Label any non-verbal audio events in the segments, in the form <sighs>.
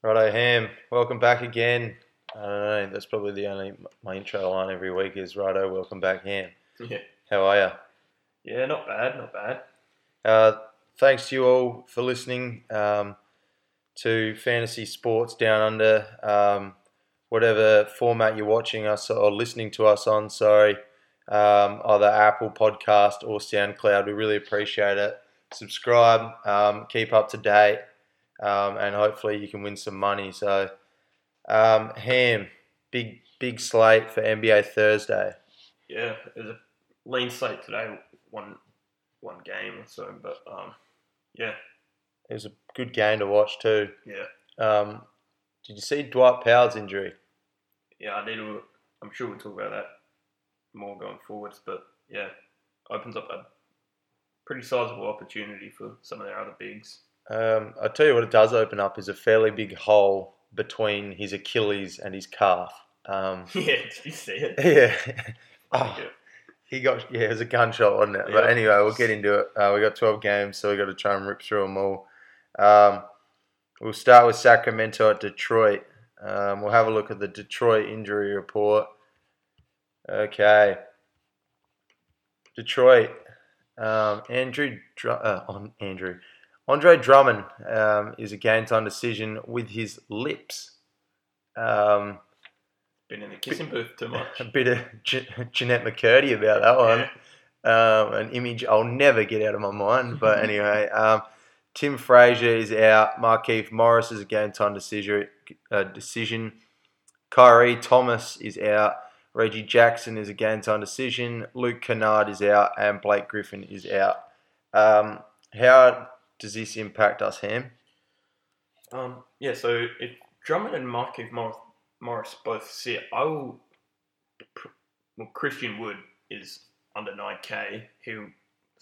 Righto, Ham. Welcome back again. I don't know. That's probably the only my intro line every week is Righto. Welcome back, Ham. Yeah. How are you? Yeah, not bad, not bad. Uh, thanks to you all for listening um, to Fantasy Sports Down Under. Um, whatever format you're watching us or listening to us on, sorry, um, either Apple Podcast or SoundCloud. We really appreciate it. Subscribe, um, keep up to date, um, and hopefully you can win some money. So, um, Ham, big big slate for NBA Thursday. Yeah, it was a lean slate today, one one game or so, but um, yeah, It was a good game to watch too. yeah, Um, did you see Dwight Powell's injury? yeah. I need to. I'm sure we'll talk about that more going forwards, but yeah, opens up a pretty sizable opportunity for some of their other bigs. Um, I tell you what, it does open up is a fairly big hole between his Achilles and his calf. Um, <laughs> yeah, did you see it? yeah. <laughs> Oh, Yeah. he got yeah, it was a gunshot, wasn't it? But anyway, we'll get into it. Uh, we got twelve games, so we got to try and rip through them all. Um, we'll start with Sacramento at Detroit. Um, we'll have a look at the Detroit injury report. Okay, Detroit. Um, Andrew, Dr- uh, on Andrew, Andre Drummond um, is a game time decision with his lips. Um, Been in the kissing booth too much. <laughs> a bit of Je- Jennette McCurdy about that one. Um, an image I'll never get out of my mind. But <laughs> anyway, um, Tim Frazier is out. Markieff Morris is a game time decision. Uh, decision. Khyri Thomas is out. Reggie Jackson is a game time decision. Luke Kennard is out, and Blake Griffin is out. Um, how does this impact us, Ham? Um, yeah, so if Drummond and Markieff Morris, Morris both sit, I will. Well, Christian Wood is under 9k. He'll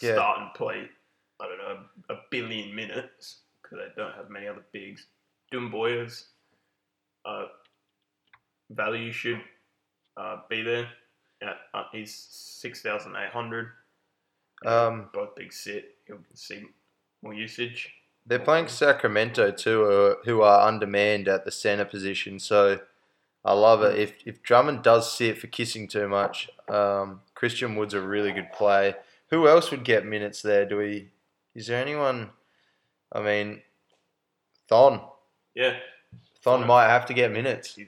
Yeah. start and play, I don't know, a billion minutes because they don't have many other bigs. Doumbouya's uh, value should uh, be there. At, uh, he's 6,800. Um, Both big sit. He'll see more usage. They're playing Sacramento too, uh, who are undermanned at the center position. So I love it. If if Drummond does sit for kissing too much, um, Christian Wood's a really good play. Who else would get minutes there? Do we? Is there anyone? I mean, Thon. Yeah, Thon Thon. might have to get minutes.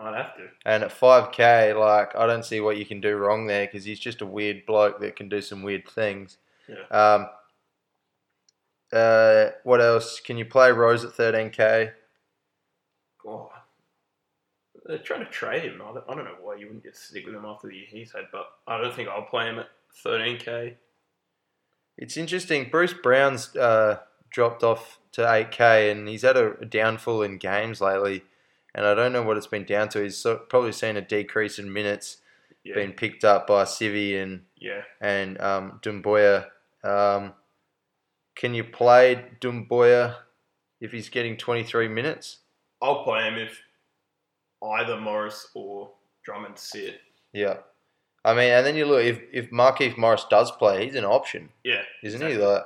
I'd have to. And at 5K, like, I don't see what you can do wrong there because he's just a weird bloke that can do some weird things. Yeah. Um, uh, what else? Can you play Rose at 13K? Oh, they're trying to trade him. I don't, I don't know why you wouldn't just stick with him after the year he's had, but I don't think I'll play him at 13k. It's interesting. Bruce Brown's uh, dropped off to 8K and he's had a, downfall in games lately. And I don't know what it's been down to. He's probably seen a decrease in minutes Yeah, being picked up by Civi and, yeah. and um, Doumbouya. Um, can you play Doumbouya if he's getting 23 minutes? I'll play him if either Morris or Drummond sit. Yeah. I mean, and then you look, if, if Markieff Morris does play, he's an option, Yeah, isn't exactly. he? Like,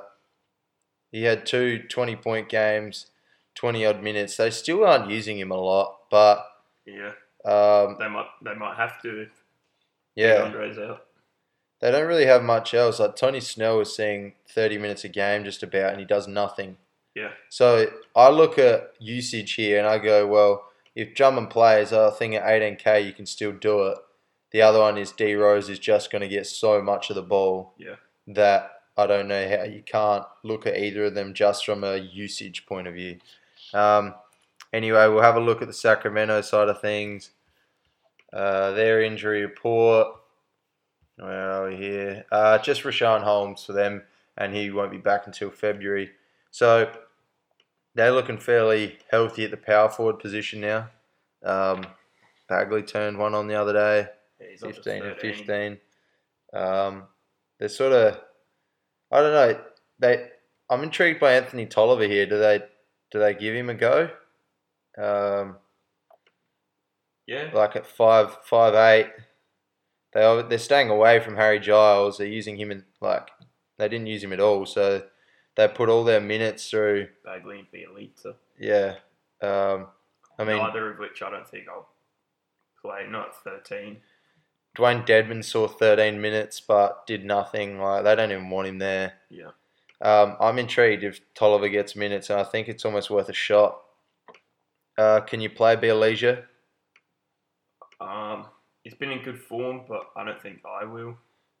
he had two 20 point games, 20 odd minutes. They still aren't using him a lot, but Yeah, um, they might they might have to if yeah, Andre's out. They don't really have much else. Like, Tony Snell is seeing 30 minutes a game just about, and he does nothing. Yeah, So I look at usage here and I go, well, if Drummond plays, I think at 18k you can still do it. The other one is D Rose is just going to get so much of the ball yeah, that I don't know how you can't look at either of them just from a usage point of view. Um, anyway, we'll have a look at the Sacramento side of things. Uh, their injury report. Where are we here? Uh, just Richaun Holmes for them, and he won't be back until February. So they're looking fairly healthy at the power forward position now. Um, Bagley turned one on the other day. yeah he's up to 15 and 15. Um, they're sort of, I don't know. They, I'm intrigued by Anthony Tolliver here. Do they, do they give him a go? Um, Yeah, like at five, five eight. They are, they're staying away from Harry Giles. They're using him in like they didn't use him at all. So they put all their minutes through. Bagley and. So Yeah. Um, I mean, neither of which I don't think I'll play. Not 13. Dewayne Dedmon saw 13 minutes but did nothing. Like they don't even want him there. Yeah. Um, I'm intrigued if Tolliver gets minutes, and I think it's almost worth a shot. Uh, can you play Bjelica? Um, he's been in good form, but I don't think I will.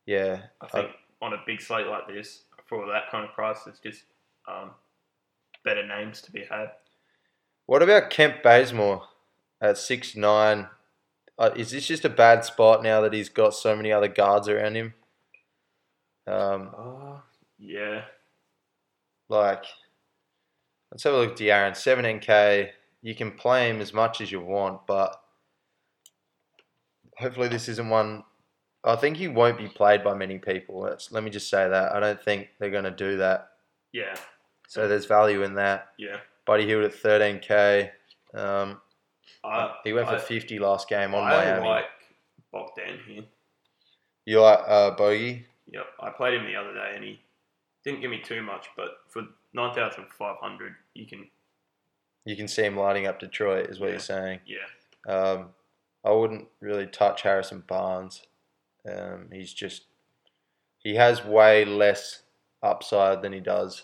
Yeah, I think on a big slate like this, for that kind of price, it's just um, better names to be had. What about Kent Bazemore at six nine? Uh, is this just a bad spot now that he's got so many other guards around him? Um, Uh, yeah. like, let's have a look at De'Aaron. 17k. You can play him as much as you want, but hopefully this isn't one. I think he won't be played by many people. Let's, let me just say that. I don't think they're going to do that. Yeah. So there's value in that. Yeah. Buddy Hield at 13k. Um, I, he went for I, 50 last game on I Miami. like Bogdan here. You like uh, Bogey? Yep. I played him the other day and he didn't give me too much, but for 9,500, you can, You can see him lighting up Detroit, is what Yeah. you're saying. yeah. Um, I wouldn't really touch Harrison Barnes. Um, he's just he has way less upside than he does.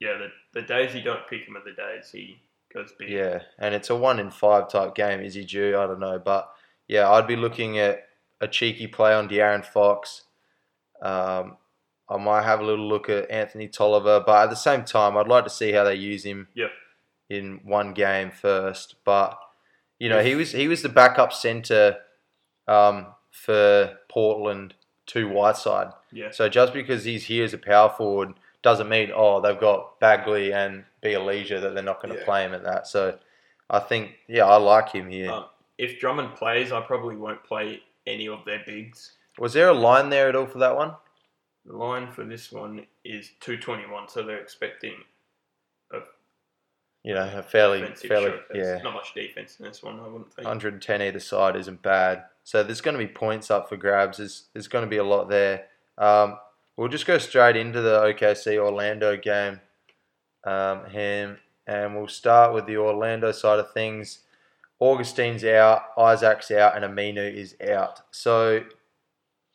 Yeah. The, the days you don't pick him are the days he goes big. Yeah, and it's a one in five type game. Is he due? I don't know, but yeah, I'd be looking at a cheeky play on De'Aaron Fox. Um, I might have a little look at Anthony Tolliver, but at the same time, I'd like to see how they use him Yep. in one game first. But you know, he was he was the backup center um, for Portland to Whiteside. Yeah. So just because he's here as a power forward doesn't mean oh they've got Bagley and Leisure that they're not going to Yeah. play him at that. So I think yeah I like him here. Um, if Drummond plays, I probably won't play any of their bigs. Was there a line there at all for that one? The line for this one is 221, so they're expecting You know, a fairly offensive fairly. Yeah. Not much defense in this one, I wouldn't think. 110 either side isn't bad. So there's going to be points up for grabs. There's, there's going to be a lot there. Um, we'll just go straight into the OKC Orlando game, um, Ham, and we'll start with the Orlando side of things. Augustin's out, Isaac's out, and Aminu is out. So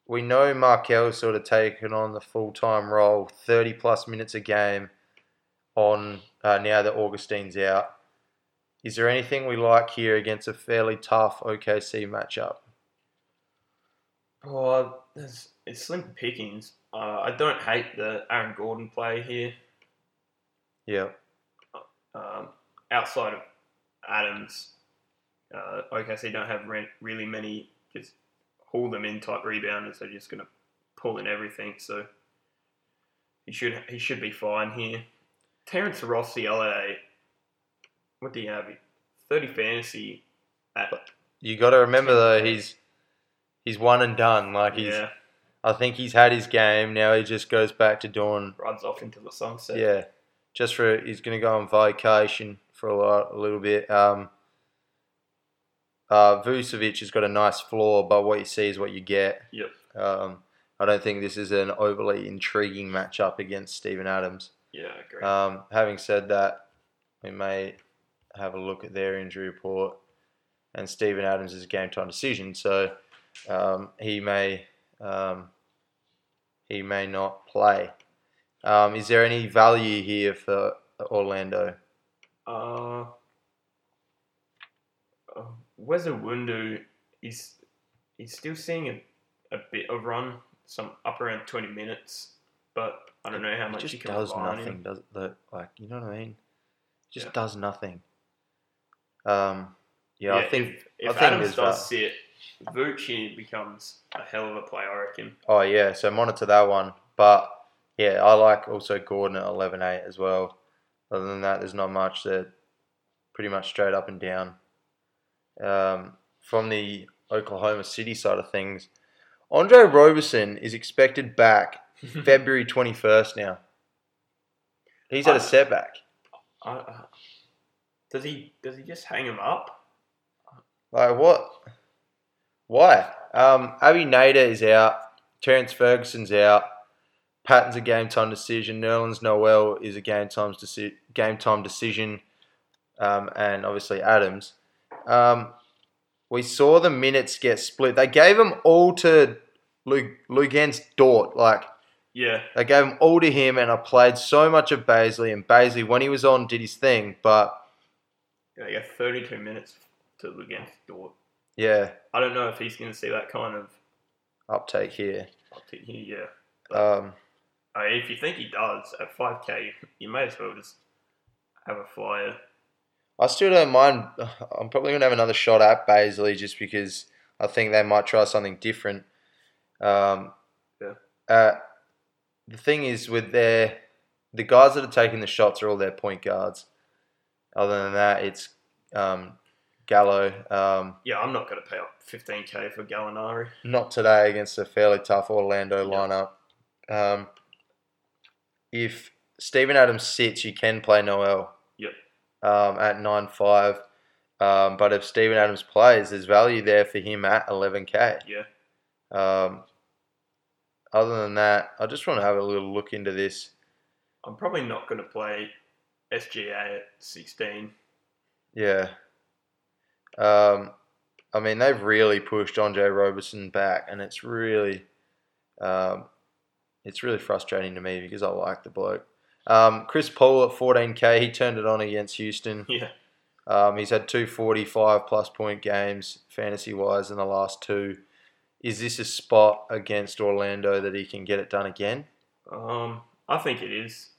we know Markelle's sort of taken on the full time role, 30 plus minutes a game on uh, now that Augustin's out. Is there anything we like here against a fairly tough OKC matchup? Oh, it's slim pickings. Uh, I don't hate the Aaron Gordon play here. Yeah, Um, outside of Adams, uh, OKC don't have re- really many just haul them in type rebounders. They're just going to pull in everything. So he should he should be fine here. Terrence Rossi, day, what do you have? Thirty fantasy at you got to remember though he's he's one and done. Like he's, yeah I think he's had his game. Now he just goes back to Dawn. runs off into the sunset. yeah, just for he's going to go on vacation for a, lot, a little bit. Um, uh, Vucevic has got a nice floor, but what you see is what you get. Yep. Um, I don't think this is an overly intriguing matchup against Steven Adams. Yeah, agree. Um, having said that, we may have a look at their injury report, and Steven Adams is a game time decision, so um, he may um, he may not play. Um, is there any value here for Orlando? Uh, uh, is he's still seeing a, a bit of run, some up around twenty minutes, but I don't know how It much just you can does nothing, him. does it? Like you know what I mean? Just Yeah. does nothing. Um, yeah, I think. if, if I think Adams does va- sit, Vucci becomes a hell of a play, I reckon. Oh yeah, so monitor that one. But yeah, I like also Gordon at 11-8 as well. Other than that, there's not much. They're pretty much straight up and down. Um, from the Oklahoma City side of things, Andre Roberson is expected back <laughs> February 21st now. He's had a I- setback. I, uh, does he does he just hang him up? Like what? Why? Um, Abdel Nader is out. Terrence Ferguson's out. Patton's a game time decision. Nerlens Noel is a game time deci- game time decision. um, and obviously Adams. Um, we saw the minutes get split. They gave them all to Luke Luguentz Dort. Like Yeah, they gave them all to him, and I played so much of Bazley. And Bazley, when he was on, did his thing. But yeah, yeah, 32 minutes to against Dort. yeah, I don't know if he's going to see that kind of uptake here. uptick here. Yeah, Um, I mean, if you think he does at 5k, you may as well just have a flyer. I still don't mind. <sighs> I'm probably going to have another shot at Bazley just because I think they might try something different. Um, Yeah. Uh, the thing is, with their the guys that are taking the shots are all their point guards. Other than that, it's um, Gallo. Um, Yeah, I'm not going to pay up 15k for Gallinari. not today against a fairly tough Orlando lineup. Um, if Steven Adams sits, you can play Noel. Yep. Um, at nine five, um, but if Steven Adams plays, there's value there for him at eleven k. Yeah. Other than that, I just want to have a little look into this. I'm probably not going to play SGA at 16. Yeah. Um, I mean, they've really pushed Andre Roberson back, and it's really, um, it's really frustrating to me because I like the bloke. Um, Chris Paul at 14k, he turned it on against Houston. <laughs> Yeah. Um, he's had two 45 plus point games fantasy wise in the last two. Is this a spot against Orlando that he can get it done again? Um, I think it is.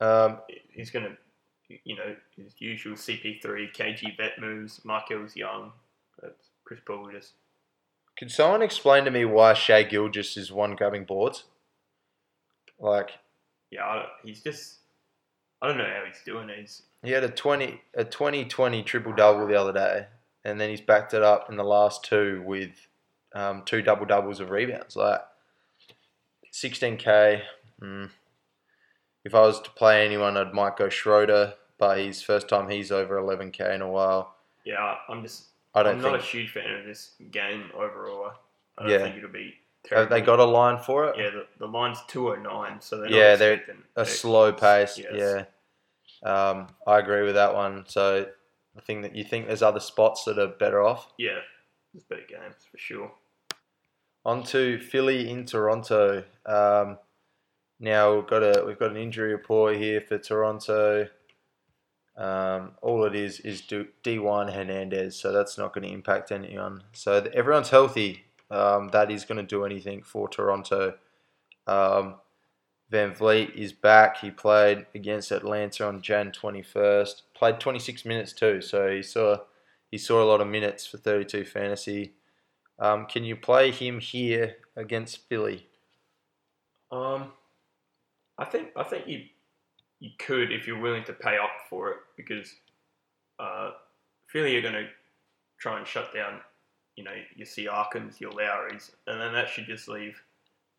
Um, He's going to, you know, his usual CP3, KG vet moves, Markelle's young. That's Chris Paul just. could someone explain to me why Shai Gilgeous is one grabbing boards? Like, Yeah, I he's just. I don't know how he's doing. it. He's He had a 20 a 2020 triple double the other day, and then he's backed it up in the last two with um, two double doubles of rebounds. Like 16k. Mm. If I was to play anyone, I'd might go Schroeder, but he's first time he's over 11k in a while. yeah. I- I'm just. I don't I'm not a huge fan of this game overall. I don't Yeah. think it'll be. Have they terrible. got a line for it? Yeah, the, the line's 209, so they're Yeah, not they're A slow pace. yes. Yeah. Um, I agree with that one. So I think that you think there's other spots that are better off. Yeah, there's better games for sure. On to Philly in Toronto. Um, now we've got a we've got an injury report here for Toronto. Um, all it is is D- Dewan Hernandez, so that's not going to impact anyone. So th- everyone's healthy. Um, that is going to do anything for Toronto. Um, VanVleet is back. He played against Atlanta on Jan 21st. Played 26 minutes too, so he saw he saw a lot of minutes for 32 fantasy. Um, can you play him here against Philly? Um, I think I think you you could if you're willing to pay up for it because uh, Philly are going to try and shut down, you know, your Siakams, your Lowrys, and then that should just leave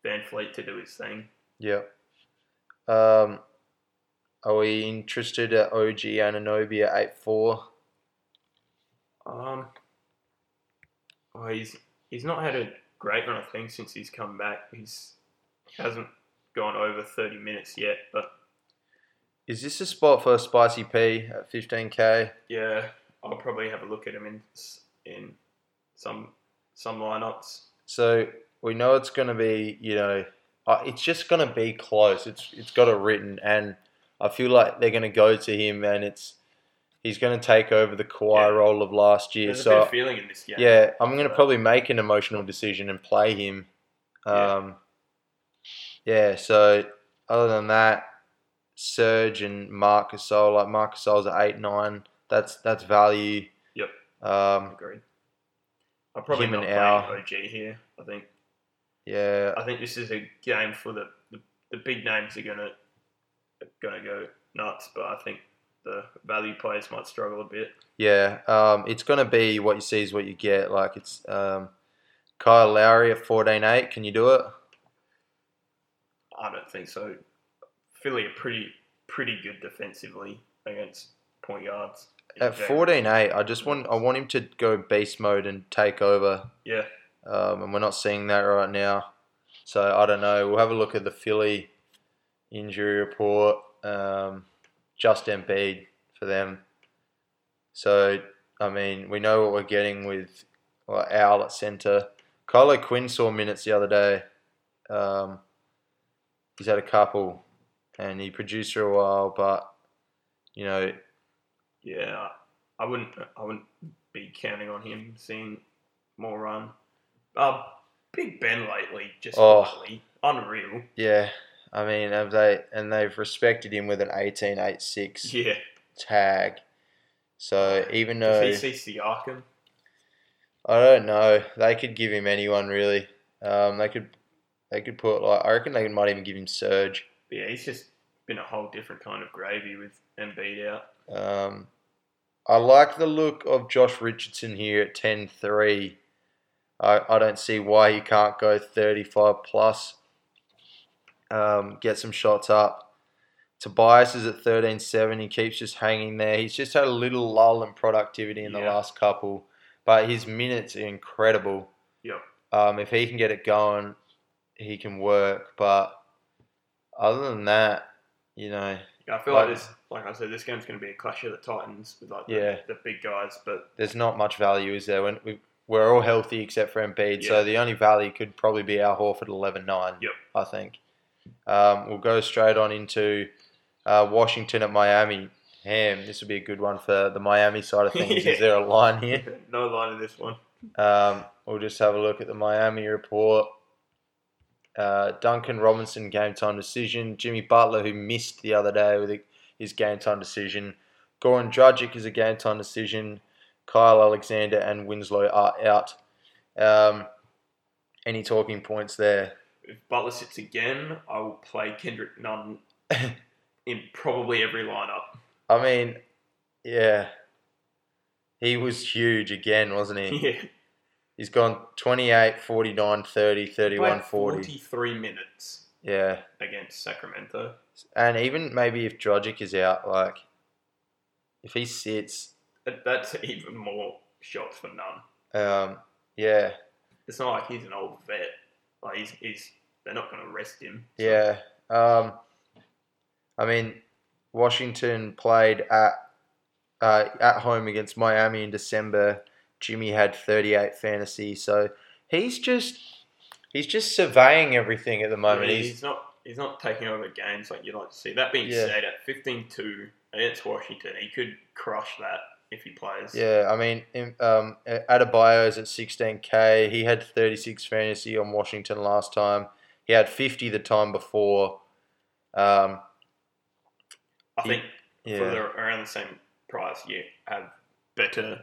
VanVleet to do his thing. Yeah. Um, are we interested at OG Anunoby at eight four? Um, well, he's he's not had a great run of things since he's come back. He's hasn't gone over thirty minutes yet, but Is this a spot for Spicy P at fifteen k? yeah, I'll probably have a look at him in in some some lineups. So we know it's going to be, you know, uh, it's just going to be close. It's it's got it written, and I feel like they're going to go to him, and it's he's going to take over the Kawhi Yeah. role of last year. There's so feeling in this game. Yeah, I'm going to probably make an emotional decision and play him. Yeah. Um, yeah. So other than that, Serge and Marc Gasol, like Marc Gasol's at eight nine. That's that's value. Yep. Um, Agreed. I'm probably Him not playing Al. OG here. I think yeah. I think this is a game for the, the, the big names are gonna gonna go nuts, but I think the value players might struggle a bit. Yeah. Um, it's going to be what you see is what you get. Like it's um, Kyle Lowry at fourteen eight. Can you do it? I don't think so. Philly are pretty pretty good defensively against point guards. At fourteen eight, I just want I want him to go beast mode and take over. Yeah, um, and we're not seeing that right now. So I don't know. We'll have a look at the Philly injury report. Um, just Embiid for them. So I mean, we know what we're getting with Owl at centre. Kyle O'Quinn saw minutes the other day. Um, he's had a couple, and he produced for a while, but you know, Yeah, I wouldn't. I wouldn't be counting on him seeing more run. Uh, Big Ben lately, just Oh. unreal. yeah. I mean, have they and they've respected him with an 18-8-6 Yeah. tag. So even though Does he see Siakam? I don't know. They could give him anyone really. Um, they could they could put like I reckon they might even give him Serge. But yeah, he's just been a whole different kind of gravy with Embiid out. Um, I like the look of Josh Richardson here at 10-3. I, I don't see why he can't go 35 plus. Um, get some shots up. Tobias is at 13-7. He keeps just hanging there. He's just had a little lull in productivity in the Yeah. last couple, but his minutes are incredible. Yep. Um, if he can get it going, he can work. But other than that, you know, Yeah, I feel Like- like this, like I said, this game's going to be a clash of the Titans with like the, Yeah. the big guys. But there's not much value, is there? When we, we're all healthy except for Embiid, Yeah. so the only value could probably be our Horford 11-9, Yep. I think. Um, we'll go straight on into uh, Washington at Miami. Ham, this would be a good one for the Miami side of things. Yeah. <laughs> Is there a line here? <laughs> no line in this one. Um, we'll just have a look at the Miami report. Uh, Duncan Robinson game time decision. Jimmy Butler, who missed the other day with his game time decision. Goran Dragic is a game time decision. Kyle Alexander and Winslow are out. Um, any talking points there? If Butler sits again, I will play Kendrick Nunn <laughs> in probably every lineup. I mean, yeah, he was huge again, wasn't he? <laughs> Yeah, He's gone 28, 49, 30, 31, 40. 43 minutes Yeah. against Sacramento. And even maybe if Dragic is out, like if he sits, That's even more shots for Nunn. um, yeah, It's not like he's an old vet. Like he's, he's they're not going to rest him. So- yeah. Um, I mean, Washington played at uh, at home against Miami in December. Jimmy had 38 fantasy, so he's just he's just surveying everything at the moment. mean, he's he's not he's not taking over games like you'd like to see. That being Yeah. said, at 15-2 against Washington, he could crush that if he plays. Yeah, I mean, um, Adebayo's at 16k. He had 36 fantasy on Washington last time. He had 50 the time before. Um, I think for yeah, the, around the same price, you have better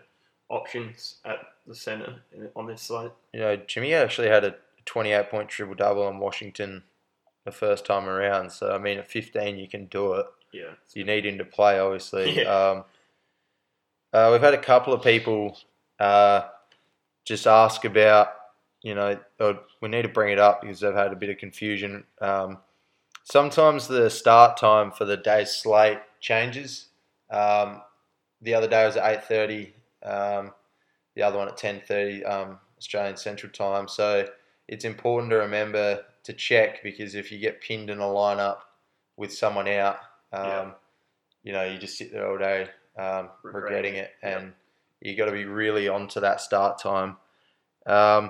options at the center on this slate. you know, Jimmy actually had a 28 point triple double on Washington the first time around. So I mean, at 15 you can do it. Yeah, You need him to play, obviously. <laughs> Yeah. Um, uh, we've had a couple of people uh, just ask about, you know, we need to bring it up because they've had a bit of confusion. Um, sometimes the start time for the day's slate changes. Um, the other day was at 8.30, um, the other one at 10.30 um, Australian Central Time. So it's important to remember to check because if you get pinned in a lineup with someone out, um, Yeah. you know, you just sit there all day um, Regretting regretting it, it, yeah. and you got to be really onto that start time. Um,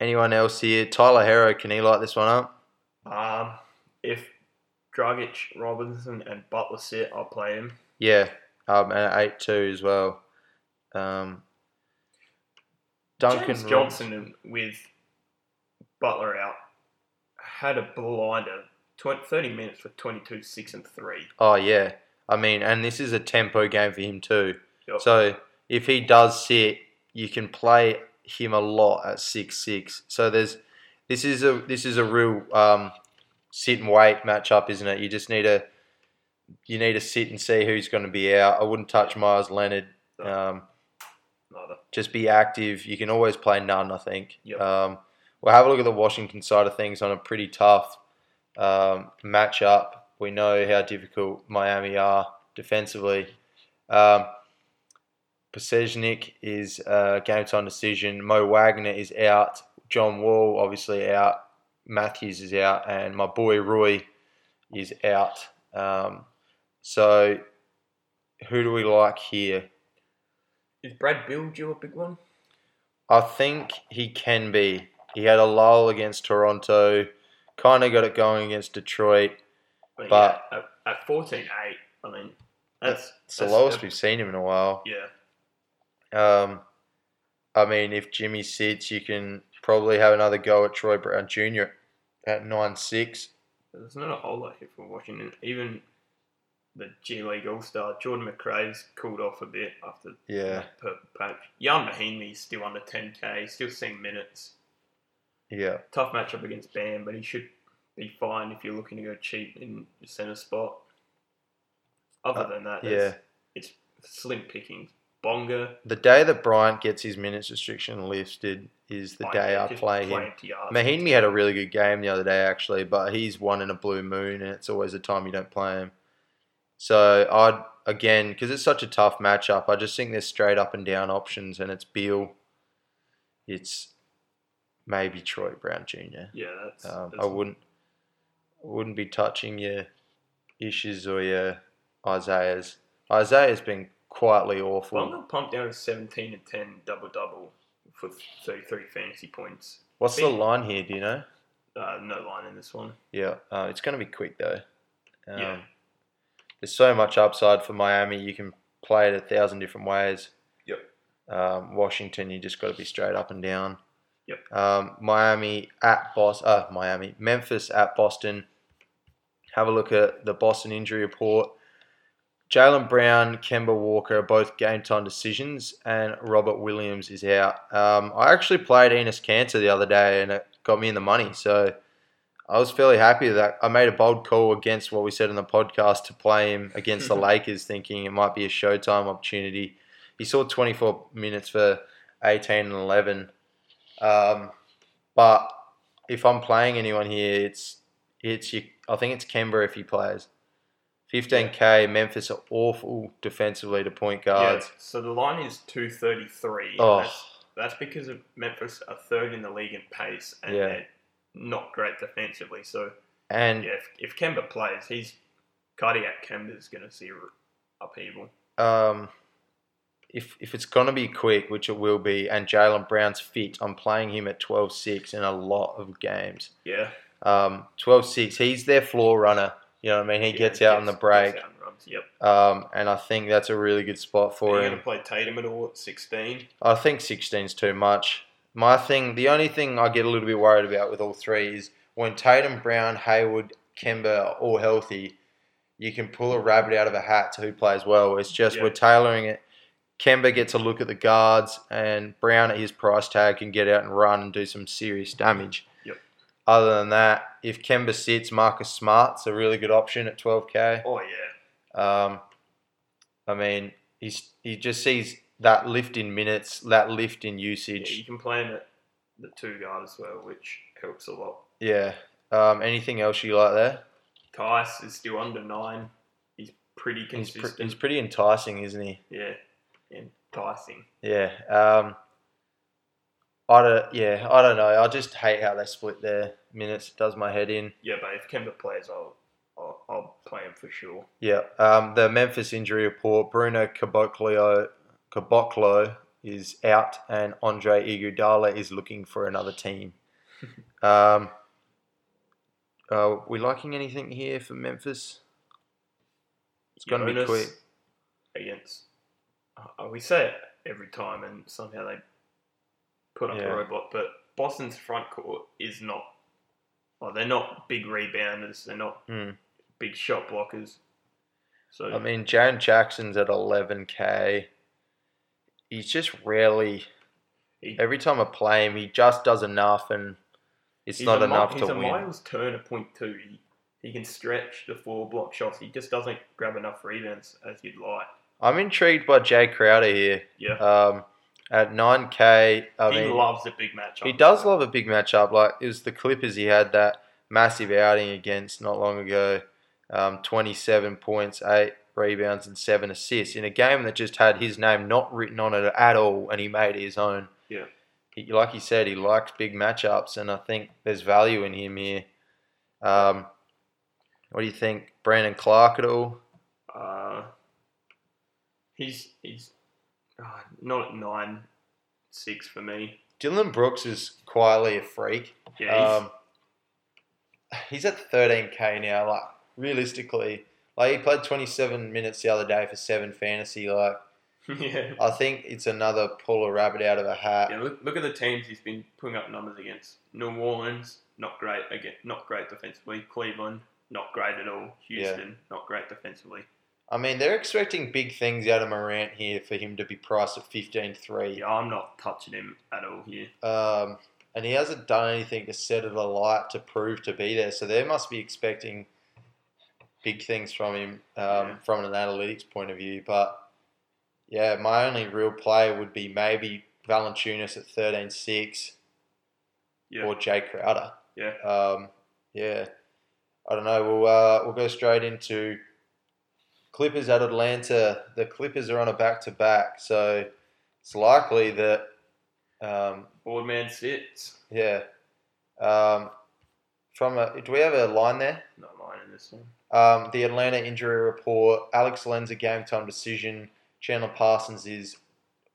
anyone else here? Tyler Herro, can he light this one up? Um, if Dragic, Robinson, and Butler sit, I'll play him. Yeah, um, and at eight two as well. Um, Duncan James Rob- Johnson with Butler out had a blinder. 20, 30 minutes for 22, 6, and 3. Oh yeah, I mean, and this is a tempo game for him too. Yep. So if he does sit, you can play him a lot at six six. So there's this is a this is a real um, sit and wait matchup, isn't it? You just need to you need to sit and see who's going to be out. I wouldn't touch Meyers Leonard. Um, Neither. just be active. You can always play Nunn, I think. Yep. Um, we'll have a look at the Washington side of things on a pretty tough um, matchup. We know how difficult Miami are defensively. Um, Pasechnik is a game time decision. Mo Wagner is out. John Wall obviously out. Matthews is out, and my boy Roy is out. Um, so who do we like here? Is Brad Beal due a big one? I think he can be. He had a lull against Toronto, kind of got it going against Detroit. Mean, But- yeah, at, at 14-8, I mean, that's It's the lowest that- we've seen him in a while. Yeah, Um, I mean, if Jimmy sits, you can probably have another go at Troy Brown Jr. at nine six. there's not a whole lot here from Washington. Even the G League All Star Jordan McRae's cooled off a bit after Yeah, patch. Ian Mahinmi's still under 10k, still seeing minutes. yeah. Tough matchup against Bam, but he should be fine if you're looking to go cheap in the centre spot. Other Uh, than that, yeah. it's, it's slim pickings. Bonga, The day that Bryant gets his minutes restriction lifted is the day I play him. Mahinmi had a really good game the other day, actually, but he's one in a blue moon, and it's always a time you don't play him. So I'd again because it's such a tough matchup. I just think there's straight up and down options, and it's Beal, it's maybe Troy Brown Jr. Yeah, that's, Um, that's I wouldn't wouldn't be touching your issues or your Isaiah's. Isaiah's been quietly awful. Bonga pumped down to 17 and 10 double double for 33 fantasy points. What's the line here? Do you know? Uh, no line in this one. Yeah, uh, it's going to be quick though. Um, Yeah. There's so much upside for Miami. You can play it a thousand different ways. Yep. Um, Washington, you just got to be straight up and down. Yep. Um, Miami at Bos, uh, Miami, Memphis at Boston. Have a look at the Boston injury report. Jaylen Brown, Kemba Walker are both game time decisions, and Robert Williams is out. Um, I actually played Enes Kanter the other day, and it got me in the money. So I was fairly happy with that. I made a bold call against what we said in the podcast to play him against the <laughs> Lakers, thinking it might be a Showtime opportunity. He saw 24 minutes for 18 and 11. Um, but if I'm playing anyone here, it's it's you, I think it's Kemba if he plays. 15k. Memphis are awful defensively to point guards. Yeah, so the line is 233. Oh, That's, that's because of Memphis are third in the league in pace and Yeah. they're not great defensively. So, and yeah, if, if Kemba plays, he's cardiac Kemba's going to see upheaval. um, if if it's gonna be quick, which it will be, and Jaylen Brown's fit, I'm playing him at 12-6 in a lot of games. Yeah. Um, 12-6, he's their floor runner. You know what I mean? He yeah, gets out on the break, gets out and runs, Yep. um, and I think that's a really good spot Are for you him. going to play Tatum at all at 16? I think 16's too much. My thing, the only thing I get a little bit worried about with all three is when Tatum, Brown, Hayward, Kemba are all healthy, you can pull a rabbit out of a hat to who plays well. It's just Yeah. we're tailoring it. Kemba gets a look at the guards, and Brown at his price tag can get out and run and do some serious damage. Yep. Other than that, if Kemba sits, Marcus Smart's a really good option at 12k. Oh, yeah. Um, I mean, he's he just sees that lift in minutes, that lift in yeah. You can play him at the two guard as well, which helps a lot. Yeah. Um, anything else you like there? Theis is still under nine. He's pretty He's, consistent. pre- he's pretty enticing, isn't he? yeah, enticing. Yeah. Um, I don't. Yeah, I don't know. I just hate how they split their minutes. It does my head in. Yeah, but if Kemba plays, I'll I'll, I'll play him for sure. Yeah. Um, the Memphis injury report: Bruno Caboclo, Caboclo is out, and Andre Iguodala is looking for another team. <laughs> um, are we liking anything here for Memphis? It's going to be quick. against. Uh, we say it every time, and somehow they put up Yeah. a robot. But Boston's front court is not. Well, they're not big rebounders. They're not Hmm. big shot blockers. So I mean, Jaren Jackson's at 11k. He's just rarely. he, Every time I play him, he just does enough, and it's not a, enough he's to a win. Miles Turner point two. He, he can stretch the four block shots. He just doesn't grab enough rebounds as you'd like. I'm intrigued by Jae Crowder here. Yeah, Um, at 9k, I he mean, loves a big matchup. he does love a big matchup. Like it was the Clippers, he had that massive outing against not long ago. Um, 27 points, eight rebounds, and seven assists in a game that just had his name not written on it at all, and he made it his own. Yeah. He, like he said, he likes big matchups, and I think there's value in him here. Um, what do you think, Brandon Clarke at all? Uh, He's he's uh, not at nine six for me. Dillon Brooks is quietly a freak. Yeah, Um, he's at 13k now. Like realistically, like he played 27 minutes the other day for seven fantasy. Like <laughs> yeah. I think it's another pull a rabbit out of a hat. Yeah, look, look at the teams he's been putting up numbers against. New Orleans, not great again, not great defensively. Cleveland, not great at all. Houston, not great defensively. I mean, they're expecting big things out of Morant here for him to be priced at 15.3. Yeah, I'm not touching him at all here. Um, and he hasn't done anything to set it alight to prove to be there. So they must be expecting big things from him um, Yeah. from an analytics point of view. But yeah, my only real play would be maybe Valanciunas at 13.6 Yeah, or Jae Crowder. yeah. Um, yeah, I don't know. We'll uh, we'll go straight into Clippers at Atlanta. The Clippers are on a back to back, so it's likely that um, Boardman sits. yeah. Um, from a, do we have a line there? Not mine in this one. Um, the Atlanta injury report. Alex Len's a game time decision. Chandler Parsons is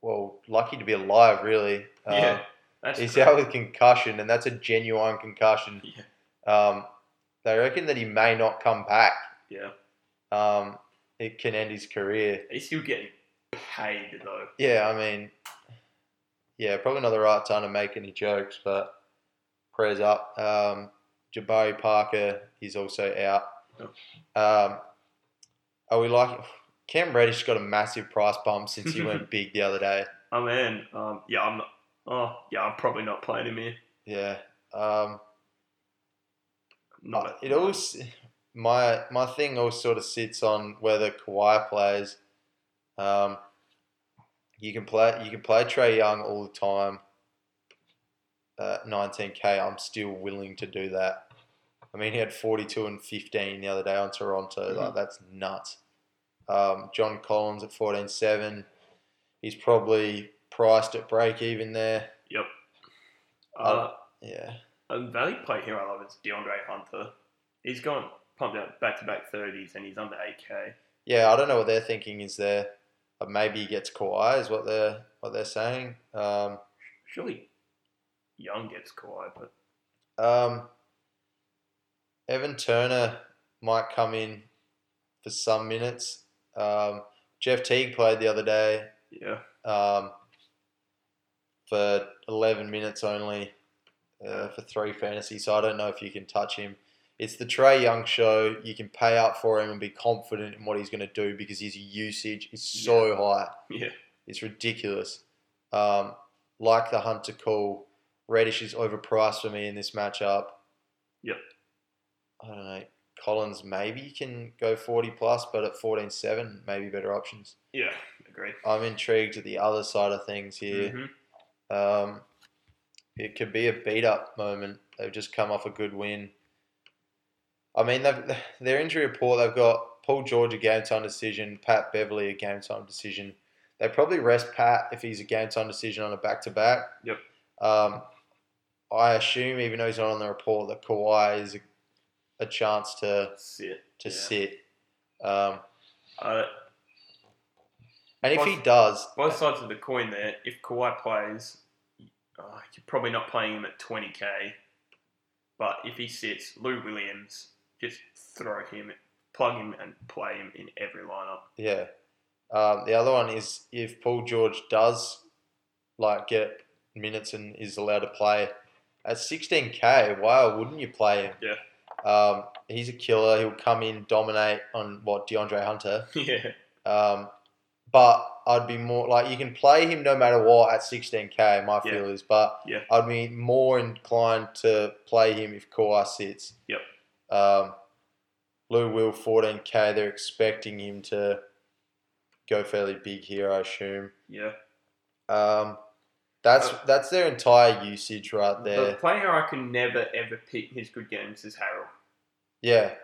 well lucky to be alive. Really. Um, yeah, that's He's great. out with concussion, and that's a genuine concussion. Yeah, Um, they reckon that he may not come back. yeah. Um, it can end his career. He's still getting paid though. Yeah, I mean, yeah, probably not the right time to make any jokes, but prayers up. Um, Jabari Parker is also out. Um, are we like Cam Reddish got a massive price bump since he went <laughs> big the other day? Oh mean, um, yeah, I'm not. Oh, yeah, I'm probably not playing him here. Yeah. Um, Not. it always my my thing always sort of sits on whether Kawhi plays. Um, you can play you can play Trae Young all the time. Uh, 19k, I'm still willing to do that. I mean, he had 42 and 15 the other day on Toronto. Like Mhm. that's nuts. Um, John Collins at 14.7. He's probably priced at break even there. Yep. Uh, Yeah. a value play here I love is DeAndre Hunter. He's gone pumped out back to back thirties and he's under eight k. Yeah, I don't know what they're thinking is there. Maybe he gets Kawhi is what they're what they're saying. Um, Surely Young gets Kawhi, but um, Evan Turner might come in for some minutes. Um, Jeff Teague played the other day yeah, um, for 11 minutes only uh, for three fantasy, so I don't know if you can touch him. It's the Trae Young show. You can pay up for him and be confident in what he's going to do because his usage is so high. yeah, It's ridiculous. Um, like the Hunter call, Reddish is overpriced for me in this matchup. Yep. I don't know. Collins maybe can go 40 plus, but at 14.7, maybe better options. yeah. Agreed. I'm intrigued at the other side of things here. Mhm. Um, it could be a beat up moment. They've just come off a good win. I mean, they've, <sighs> their injury report, they've got Paul George a game time decision, Pat Beverley a game time decision. They probably rest Pat if he's a game time decision on a back to back. Yep. Um, I assume, even though he's not on the report, that Kawhi is a, a chance to That's it. to Yeah. sit. Um, Uh, and if he does, both sides of the coin there. If Kawhi plays, uh, you're probably not playing him at 20k. But if he sits, Lou Williams, just throw him, plug him, and play him in every lineup. Yeah. Um, the other one is if Paul George does like get minutes and is allowed to play at 16k, why wouldn't you play him? Yeah. Um, he's a killer. He'll come in, dominate on what DeAndre Hunter. <laughs> yeah, Um, but I'd be more like you can play him no matter what at 16k. My Yeah. feel is, but Yeah. I'd be more inclined to play him if Kawhi sits. Yep. Um, Lou Will 14k. They're expecting him to go fairly big here, I assume. yeah. Um, that's Uh, that's their entire usage right The there. player I can never ever pick his good games is Harrell. Yeah,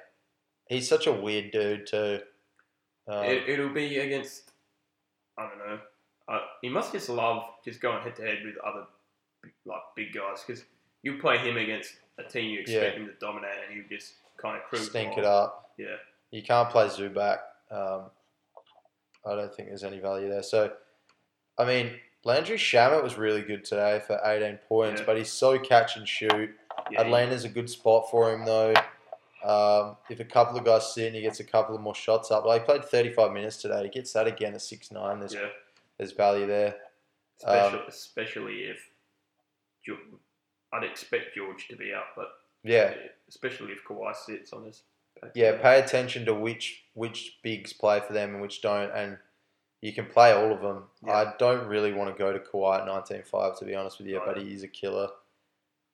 he's such a weird dude too. Um, it, it'll be against, I don't know. Uh, he must just love just going head to head with other like big guys because you play him against a team you expect Yeah. him to dominate and he'll just kind of cruise stink it up. Yeah, You can't play Zubac. Um, I don't think there's any value there. So, I mean, Landry Shamet was really good today for 18 points, Yeah. but he's so catch and shoot. Yeah, Atlanta's a good spot for him though. Um, if a couple of guys sit and he gets a couple of more shots up, like he played 35 minutes today. He gets that again at 6'9. There's, yeah. there's value there. Especially, Um, especially if I'd expect George to be out, but Yeah. especially if Kawhi sits on his. Yeah, pay attention to which which bigs play for them and which don't, and you can play all of them. Yeah. I don't really want to go to Kawhi at 19.5 to be honest with you, No. but he is a killer.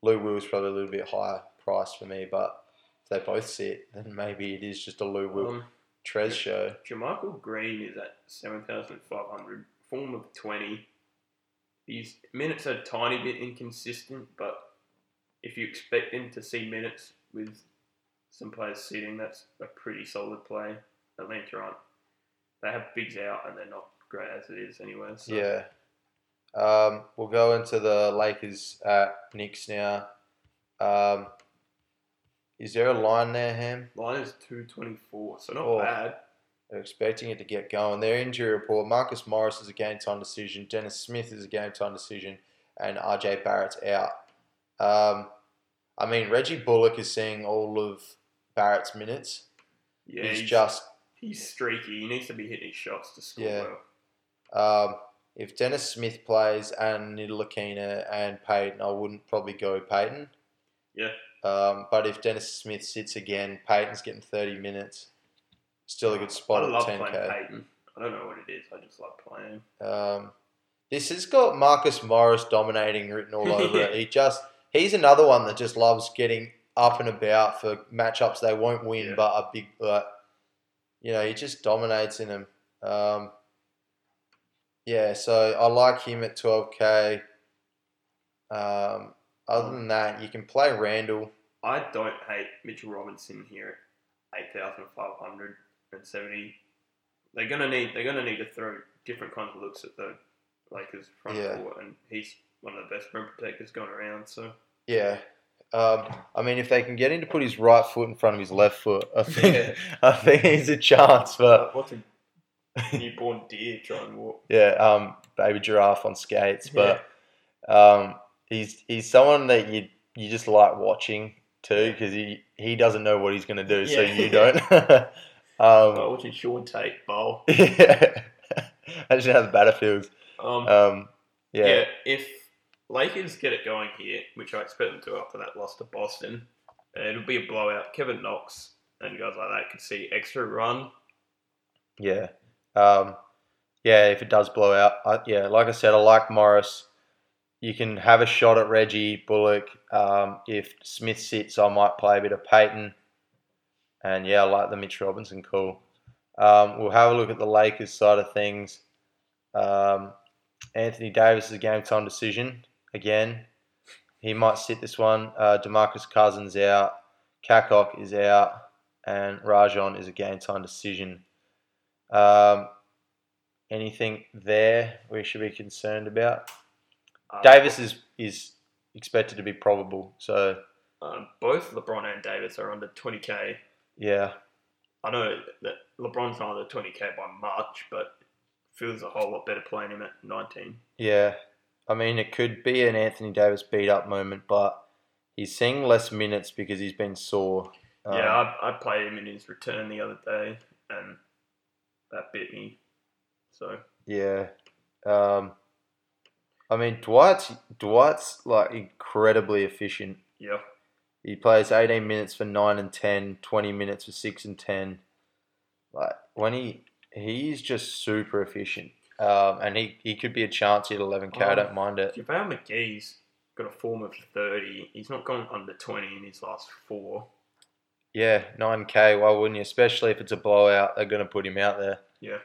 Lou Will's probably a little bit higher price for me, but if they both sit, then maybe it is just a Lou Will Um, Trez show. JaMychal Green is at 7,500, form of 20. His minutes are a tiny bit inconsistent, but if you expect him to see minutes with some players sitting, that's a pretty solid play. Atlanta aren't. They have bigs out and they're not great as it is anyway. So. Yeah. Um, we'll go into the Lakers at Knicks now. Um, is there a line there, Ham? Line is 224, so not Oh. bad. They're expecting it to get going. Their injury report: Marcus Morris is a game time decision. Dennis Smith is a game time decision, and RJ Barrett's out. Um, I mean, Reggie Bullock is seeing all of Barrett's minutes. Yeah, he's, he's, just he's streaky. He needs to be hitting his shots to score Yeah. well. um, if Dennis Smith plays and Ntilikina and Payton, I wouldn't probably go Payton. Yeah. Um, but if Dennis Smith sits again, Payton's getting thirty minutes. Still a good spot I at love ten playing k. Payton. I don't know what it is. I just love playing. Um, this has got Marcus Morris dominating written all <laughs> over it. He just he's another one that just loves getting up and about for matchups they won't win, Yeah. but are big. But you know, he just dominates in them. Um, yeah, so I like him at twelve k. Um, other than that, you can play Randle. I don't hate Mitchell Robinson here at eight thousand five hundred and seventy. They're gonna need they're gonna need to throw different kinds of looks at the Lakers front Yeah. court, and he's one of the best rim protectors going around. So Yeah. Um, I mean, if they can get him to put his right foot in front of his left foot, I <laughs> think Yeah. I think he's a chance. But what's a newborn deer trying to walk? yeah, um, baby giraffe on skates. But um, he's he's someone that you you just like watching too because he he doesn't know what he's going to do, so you <laughs> don't. <laughs> um, Oh, watching Sean Tate bowl. yeah. Imagine how the batter feels. Um, Um, yeah. yeah, if Lakers get it going here, which I expect them to after that loss to Boston, it'll be a blowout. Kevin Knox and guys like that could see extra run. Yeah. Um, yeah, if it does blow out, I, yeah, like I said, I like Morris. You can have a shot at Reggie Bullock. Um, if Smith sits, I might play a bit of Payton. And yeah, I like the Mitch Robinson call. Um, we'll have a look at the Lakers side of things. Um, Anthony Davis is a game time decision again. He might sit this one. Uh, Demarcus Cousins out. Kakok is out. And Rajon is a game time decision. Um, anything there we should be concerned about? Uh, Davis is is expected to be probable, so Um, both LeBron and Davis are under 20k. yeah, I know that LeBron's not under 20k by much, but feels a whole lot better playing him at 19. yeah. I mean, it could be an Anthony Davis beat up moment, but he's seeing less minutes because he's been sore. Um, yeah, I, I played him in his return the other day, and that bit me. So yeah. Um, I mean, Dwight's Dwight's like incredibly efficient. yeah, He plays 18 minutes for 9 and 10, 20 minutes for 6 and 10. Like when he he's just super efficient. Um, and he, he could be a chance at 11k. I Oh. don't mind it. JaVale McGee's got a form of 30. He's not gone under 20 in his last four. Yeah, 9k. Why wouldn't you? Especially if it's a blowout, they're going to put him out there. Yeah.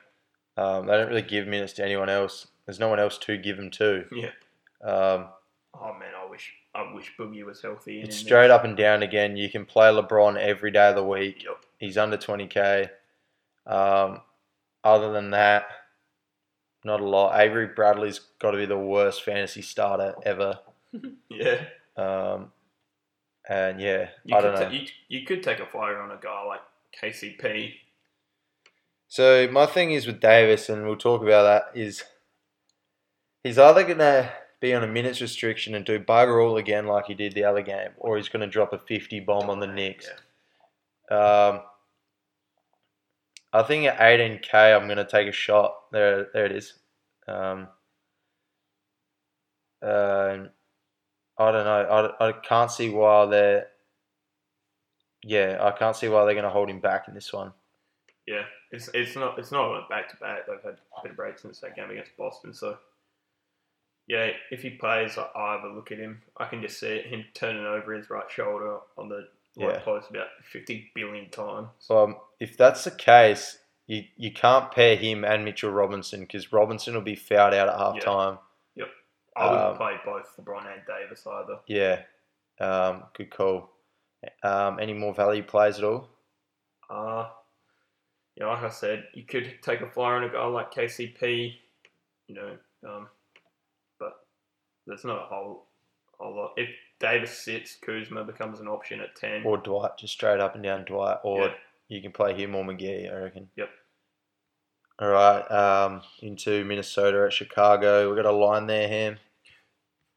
Um, they don't really give minutes to anyone else. There's no one else to give them to. Yeah. Um, Oh man, I wish I wish Boogie was healthy. it's straight there. up and down again. You can play LeBron every day of the week. Yep. He's under 20k. Um, other than that, not a lot. Avery Bradley's got to be the worst fantasy starter ever. <laughs> Yeah. Um, and yeah, You I could don't know. ta- you, you could take a flyer on a guy like KCP. So my thing is with Davis, and we'll talk about that. Is he's either gonna be on a minutes restriction and do bugger all again like he did the other game, or he's gonna drop a fifty bomb on the Knicks. Yeah. Um, I think at 18k, I'm going to take a shot. There, there it is. Um, uh, I don't know. I, I can't see why they're. Yeah, I can't see why they're going to hold him back in this one. Yeah, it's it's not it's not back to back. They've had a bit of break since that game against Boston. So yeah, if he plays, I have a look at him. I can just see him turning over his right shoulder on the right Yeah. post about fifty billion times. So um, if that's the case, you, you can't pair him and Mitchell Robinson because Robinson will be fouled out at half Yeah. time. I wouldn't Um, play both LeBron and Davis either. Yeah, um, good call. Um, any more value plays at all? Uh, you know, like I said, you could take a flyer on a guy like KCP, you know, um, but there's not a whole whole lot. If Davis sits, Kuzma becomes an option at ten. Or Dwight, just straight up and down Dwight, or Yeah. you can play him or McGee, I reckon. Yep. All right, um, into Minnesota at Chicago. We've got a line there, Ham.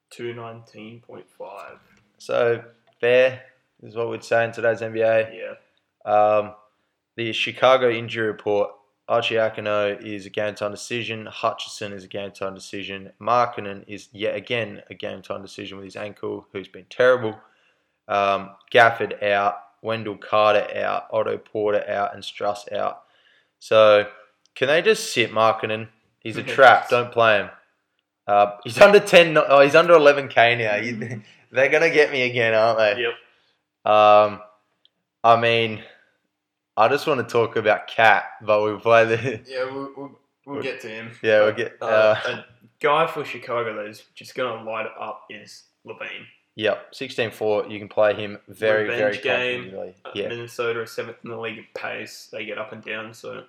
Two nineteen point five. So, fair is what we'd say in today's NBA. Yeah. Um, the Chicago injury report Arcidiacono is a game time decision. Hutchison is a game time decision. Markkanen is yet again a game time decision with his ankle, who's been terrible. Um, Gafford out. Wendell Carter out. Otto Porter out. And Strus out. So, can they just sit Markkanen? He's a trap. <laughs> Don't play him. Uh, he's under 10. Oh, he's under 11k now. You- They're going to get me again, aren't they? Yep. Um, I mean, I just want to talk about Cat, but we'll play the. <laughs> Yeah, we'll, we'll, we'll get to him. Yeah, we'll get- Uh, uh, a guy for Chicago that is just going to light it up is LaVine. Yep, 16-4. You can play him very, very game. Uh, Yeah, Minnesota are seventh in the league in pace. They get up and down, so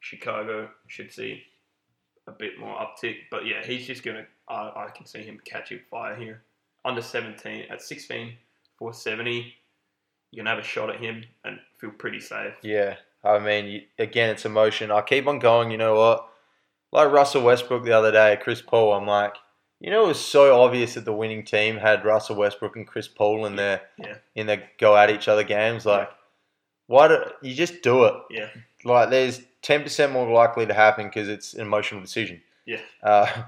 Chicago should see a bit more uptick. But yeah, he's just gonna. I, I can see him catching fire here. Under seventeen at 16, 470. You can have a shot at him and feel pretty safe. yeah. I mean, again, it's emotion. I keep on going. You know what? Like Russell Westbrook the other day, Chris Paul. I'm like, you know, it was so obvious that the winning team had Russell Westbrook and Chris Paul in their Yeah. in the go at each other games. Like, why do you just do it? Yeah. like there's 10% more likely to happen because it's an emotional decision. Yeah. Uh,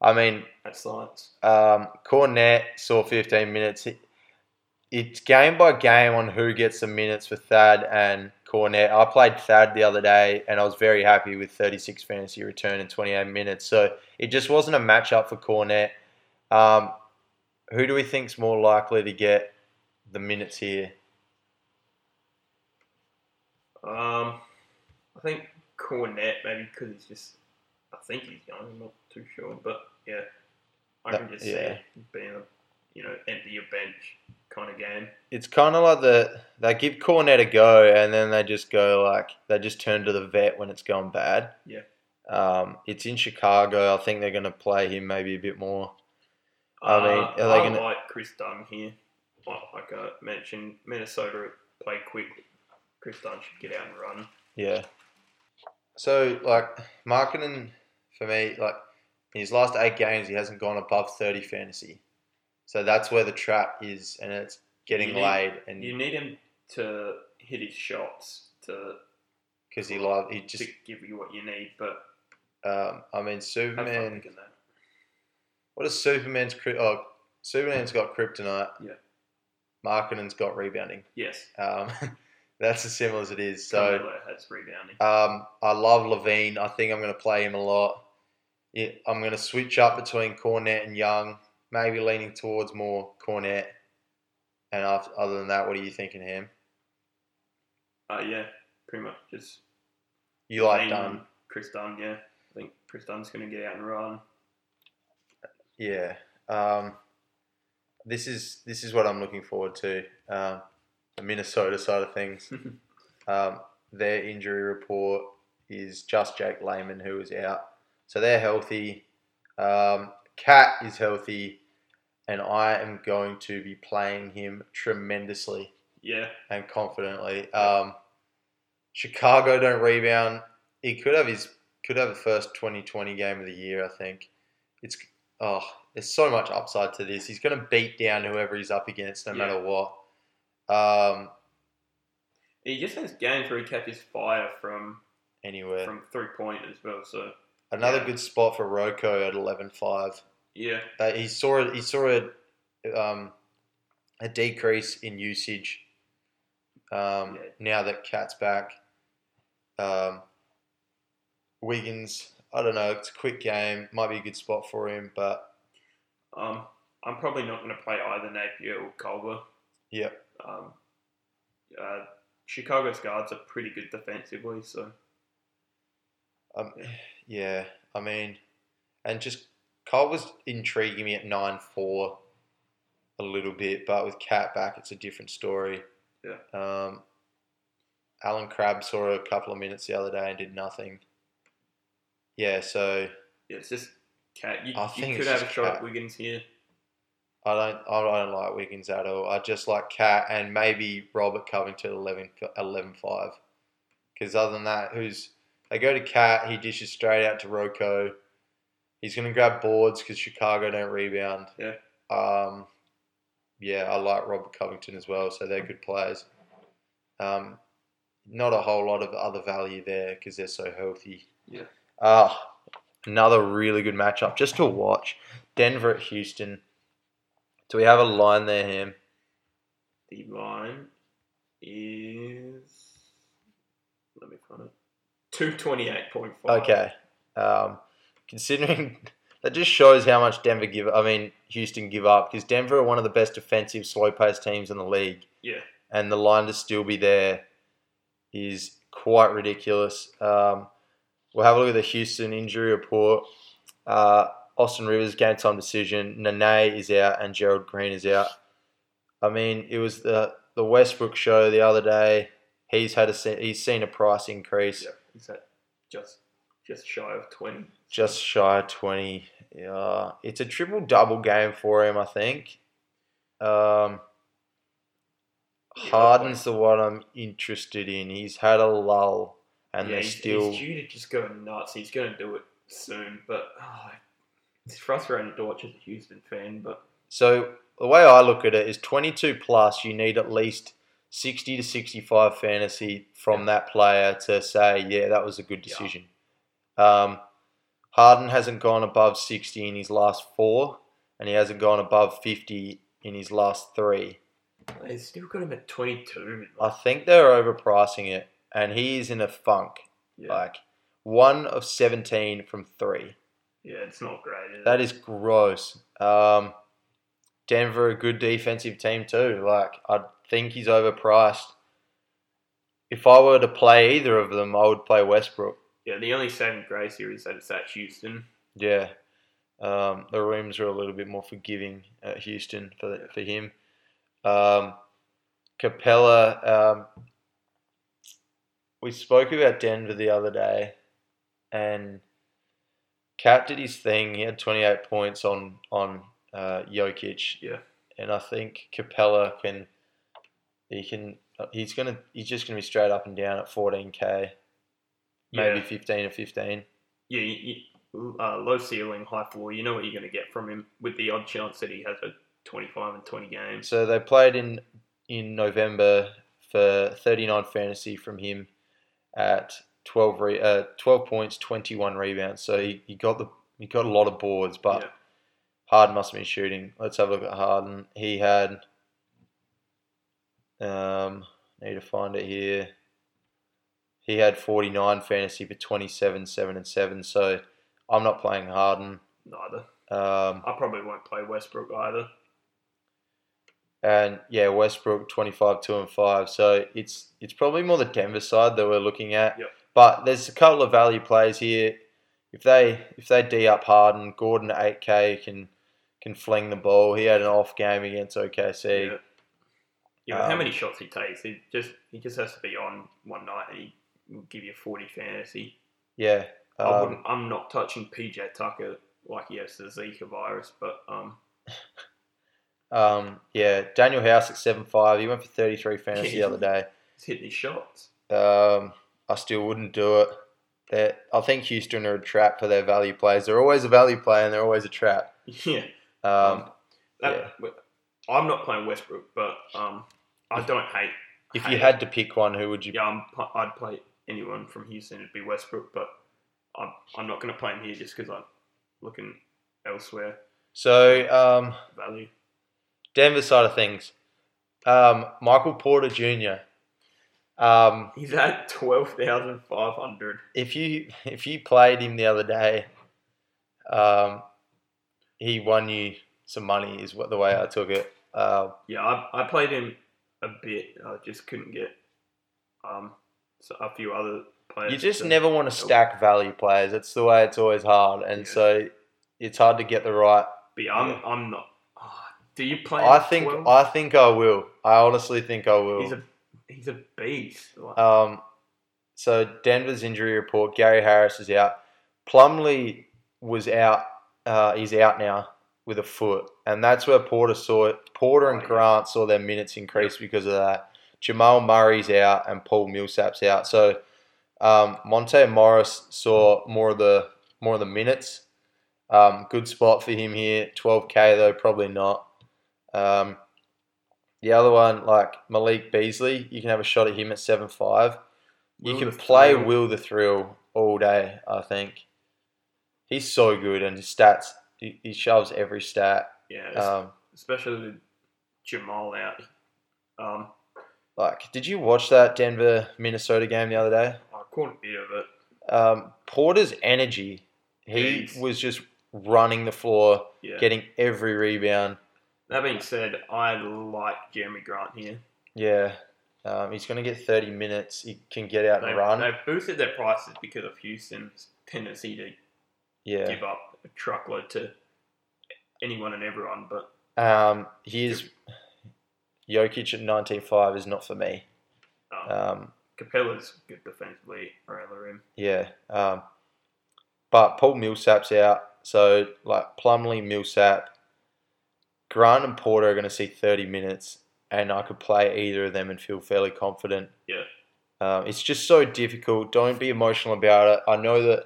I mean, That's science. um, Kornet saw 15 minutes. It- It's game by game on who gets the minutes for Thad and Kornet. I played Thad the other day and I was very happy with 36 fantasy return in 28 minutes. So it just wasn't a matchup for Kornet. Um, who do we think's more likely to get the minutes here? Um, I think Kornet maybe because he's just. I think he's young. I'm not too sure, but yeah, I can That- just see yeah. it being a you know empty your bench kind of game. it's kind of like the they give Kornet a go and then they just go like they just turn to the vet when it's going bad. Yeah. Um, it's in Chicago. I think they're going to play him maybe a bit more. I mean, Uh, are they I gonna- like Chris Dunn here. Like, like I mentioned, Minnesota play quick. Chris Dunn should get out and run. Yeah. So like marketing for me, like in his last eight games, he hasn't gone above thirty fantasy. So that's where the trap is, and it's getting You need- laid, and You need him to hit his shots to, because he love he to just. give you what you need, but Um, I mean, Superman. that. What is Superman's? Oh, Superman's got kryptonite. Yeah. Markkanen's got rebounding. Yes. Um, <laughs> that's as simple as it is. So has rebounding. um, I love LaVine. I think I'm going to play him a lot. Yeah, I'm going to switch up between Kornet and Young. Maybe leaning towards more Kornet. And after, other than that, what are you thinking, Ham? Uh, yeah, pretty much just You like Dunn? Chris Dunn, yeah. I think Chris Dunn's going to get out and run. Yeah. Um, this is this is what I'm looking forward to. Um, the Minnesota side of things. <laughs> Um, their injury report is just Jake Layman who is out, so they're healthy. Um, Cat is healthy, and I am going to be playing him tremendously Yeah, and confidently. Um, Chicago don't rebound. he could have his could have the first 2020 game of the year. I think it's oh, there's so much upside to this. He's going to beat down whoever he's up against, no Yeah. matter what. Um, He just has games where he catches fire from anywhere, from three point as well. So another yeah. good spot for Roko at 11.5. yeah, Uh, he saw he saw a um, a decrease in usage um, Yeah. now that Cat's back. Um, Wiggins, I don't know. It's a quick game. Might be a good spot for him, but um, I'm probably not going to play either Napier or Culver. yeah, Um, uh, Chicago's guards are pretty good defensively, so um, Yeah. yeah. I mean, and just Cole was intriguing me at nine four a little bit, but with Cat back, it's a different story. Yeah. Um, Allen Crabbe saw a couple of minutes the other day and did nothing. Yeah, so yeah, it's just Cat. You, I you could have a shot Cat. at Wiggins here. I don't I don't like Wiggins at all. I just like Cat and maybe Robert Covington 11, 11-5. Because other than that, who's they go to Cat, he dishes straight out to Roko. He's going to grab boards because Chicago don't rebound. Yeah. Um, yeah, I like Robert Covington as well, so they're good players. Um, not a whole lot of other value there because they're so healthy. Yeah. Ah, another really good matchup just to watch. Denver at Houston. Do we have a line there, Ham? The line is let me find it. Two twenty eight point five. Okay. Um, considering <laughs> that just shows how much Denver give. I mean, Houston give up because Denver are one of the best defensive, slow-paced teams in the league, Yeah. and the line to still be there is quite ridiculous. Um, we'll have a look at the Houston injury report. Uh, Austin Rivers game time decision. Nene is out and Gerald Green is out. I mean, it was the the Westbrook show the other day. He's had a he's seen a price increase. Yeah. Is that just just shy of twenty? just shy of 20. Yeah, it's a triple double game for him, I think. Um, Yeah, Harden's the one I'm interested in. He's had a lull, and yeah, they're he's, still. he's due to just go nuts. He's going to do it soon, but oh, it's frustrating to watch as a Houston fan. But So the way I look at it is 22 plus. You need at least 60 to 65 fantasy from that player to say, yeah, that was a good decision. Um, Harden hasn't gone above 60 in his last four, and he hasn't gone above 50 in his last three. they still got him at twenty two. I think they're overpricing it, and he is in a funk. Yeah, Like one of 17 from three. yeah, it's not great. That it? is gross. Um, Denver, a good defensive team too. Like I think he's overpriced. If I were to play either of them, I would play Westbrook. Yeah. The only saving grace here is that it's at Houston. Yeah, um, the rooms are a little bit more forgiving at Houston for for him. Um, Capela, um, we spoke about Denver the other day, and Cat did his thing. He had 28 points on on uh, Jokic. Yeah. and I think Capela can. He can. He's gonna. He's just gonna be straight up and down at 14k, maybe Yeah. 15 or 15. Yeah, you, you, uh, low ceiling, high floor. You know what you're going to get from him with the odd chance that he has a 25 and 20 game. So they played in in November for 39 fantasy from him at 12 re, uh, 12 points, 21 rebounds. So he, he got the he got a lot of boards, but Yeah. Harden must have been shooting. Let's have a look at Harden. He had um need to find it here. He had 49 fantasy for 27, 7 and 7. So I'm not playing Harden. Neither. Um, I probably won't play Westbrook either. And yeah, Westbrook twenty five two and five. So it's it's probably more the Denver side that we're looking at. Yep. But there's a couple of value plays here. If they if they d up Harden, Gordon at eight K can can fling the ball. He had an off game against OKC. Yeah. Yeah, but how Um, many shots he takes, he just he just has to be on one night and he will give you 40 fantasy. Yeah. I Um, wouldn't, I'm not touching PJ Tucker like he has the Zika virus, but um, <laughs> um, yeah. Danuel House at seven five. He went for thirty three fantasy the other <laughs> day. he's hitting his shots. Um, I still wouldn't do it. they're, I think Houston are a trap for their value players. They're always a value player and they're always a trap. <laughs> Yeah. Um, That, I'm not playing Westbrook, but um, I don't hate. if hate you it. had to pick one, who would you? yeah, I'm, I'd play anyone from Houston. It'd be Westbrook, but I'm, I'm not going to play him here just because I'm looking elsewhere. So um, Value. Denver side of things, um, Michael Porter Jr. Um, He's at twelve thousand five hundred. if you if you played him the other day, um, he won you some money. Is what the way I took it. Uh, Yeah, I, I played him a bit. I just couldn't get um a few other players. you just never want to stack value players. That's the way it's always hard, and Yeah. so it's hard to get the right. But I'm Yeah. I'm not. ah, do you play? I think 12? I think I will. I honestly think I will. he's a he's a beast. Um, so Denver's injury report: Gary Harris is out. Plumlee was out. Uh, he's out now with a foot, and that's where Porter saw it. Porter and Oh. Grant saw their minutes increase because of that. Jamal Murray's out, and Paul Millsap's out. So um, Monte Morris saw more of the more of the minutes. Um, good spot for him here. 12k though, probably not. Um, the other one, like Malik Beasley, you can have a shot at him at seven five. You can play Thrill- Will the Thrill all day. I think he's so good, and his stats he, he shoves every stat. yeah, Um, especially with Jamal out. Um, like, did you watch that Denver Minnesota game the other day? I caught a bit of it. Um, Porter's energy, he Jeez. was just running the floor, Yeah. getting every rebound. that being said, I like Jerami Grant here. Yeah, um, he's going to get 30 minutes. He can get out They, and run. They've boosted their prices because of Houston's tendency to yeah. give up a truckload to anyone and everyone. But Um, he is Jokic at 19.5 is not for me. um, Um, Capela's good defensively around rim. yeah. Um, but Paul Millsap's out. So, like, Plumlee, Millsap, Grant and Porter are going to see 30 minutes, and I could play either of them and feel fairly confident. Yeah. Um, it's just so difficult. Don't be emotional about it. I know that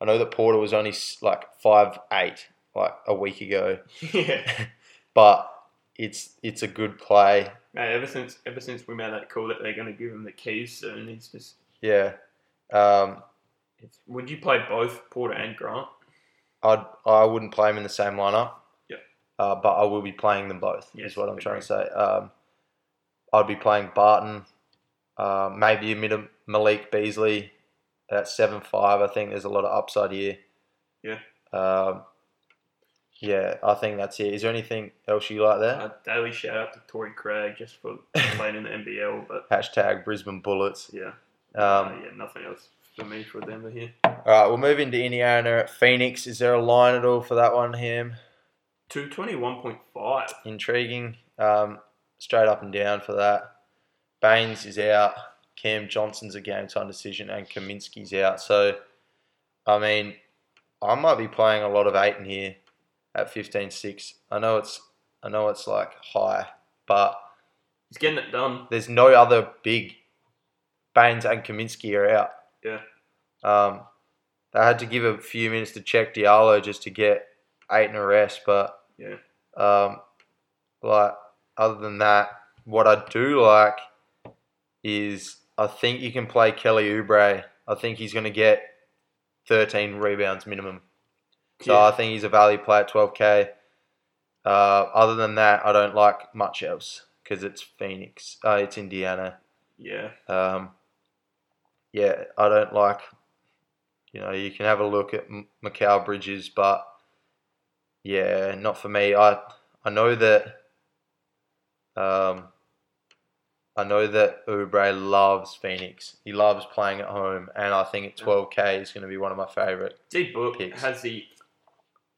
I know that Porter was only like five eight like a week ago, <laughs> yeah. <laughs> but it's it's a good play. Mate, ever since ever since we made that call that they're going to give him the keys soon, it's just. Yeah. Um, It's, would you play both Porter and Grant? I'd I wouldn't play them in the same lineup. Yeah. Uh, but I will be playing them both. Yes, is what I'm trying agree. to say. Um, I'd be playing Barton, uh, maybe a bit of Malik Beasley at seven five. I think there's a lot of upside here. Yeah. Um, yeah, I think that's it. Is there anything else you like there? Uh, daily shout out to Torrey Craig just for <laughs> playing in the NBL, but Hashtag Brisbane Bullets. yeah, Um, uh, yeah, nothing else for me for Denver here. All right, we'll move into Indiana at Phoenix. Is there a line at all for that one, Ham? Two twenty one point five. intriguing. Um, straight up and down for that. Baynes is out. Cam Johnson's a game time decision, and Kaminsky's out. So, I mean, I might be playing a lot of Ayton here at 15-6. I know it's I know it's like high, but He's getting it done. there's no other big. Baynes and Kaminsky are out. Yeah. Um, they had to give a few minutes to Cheick Diallo just to get Ayton and a rest, but Yeah. um, like other than that, what I do like is I think you can play Kelly Oubre. I think he's going to get 13 rebounds minimum. So Yeah. I think he's a value play at 12k. Uh, other than that, I don't like much else because it's Phoenix. Uh, it's Indiana. Yeah. Um, yeah, I don't like. You know, you can have a look at M- Mikal Bridges, but yeah, not for me. I I know that. Um, I know that Oubre loves Phoenix. He loves playing at home, and I think at 12k is going to be one of my favorite. D Book Picks. has the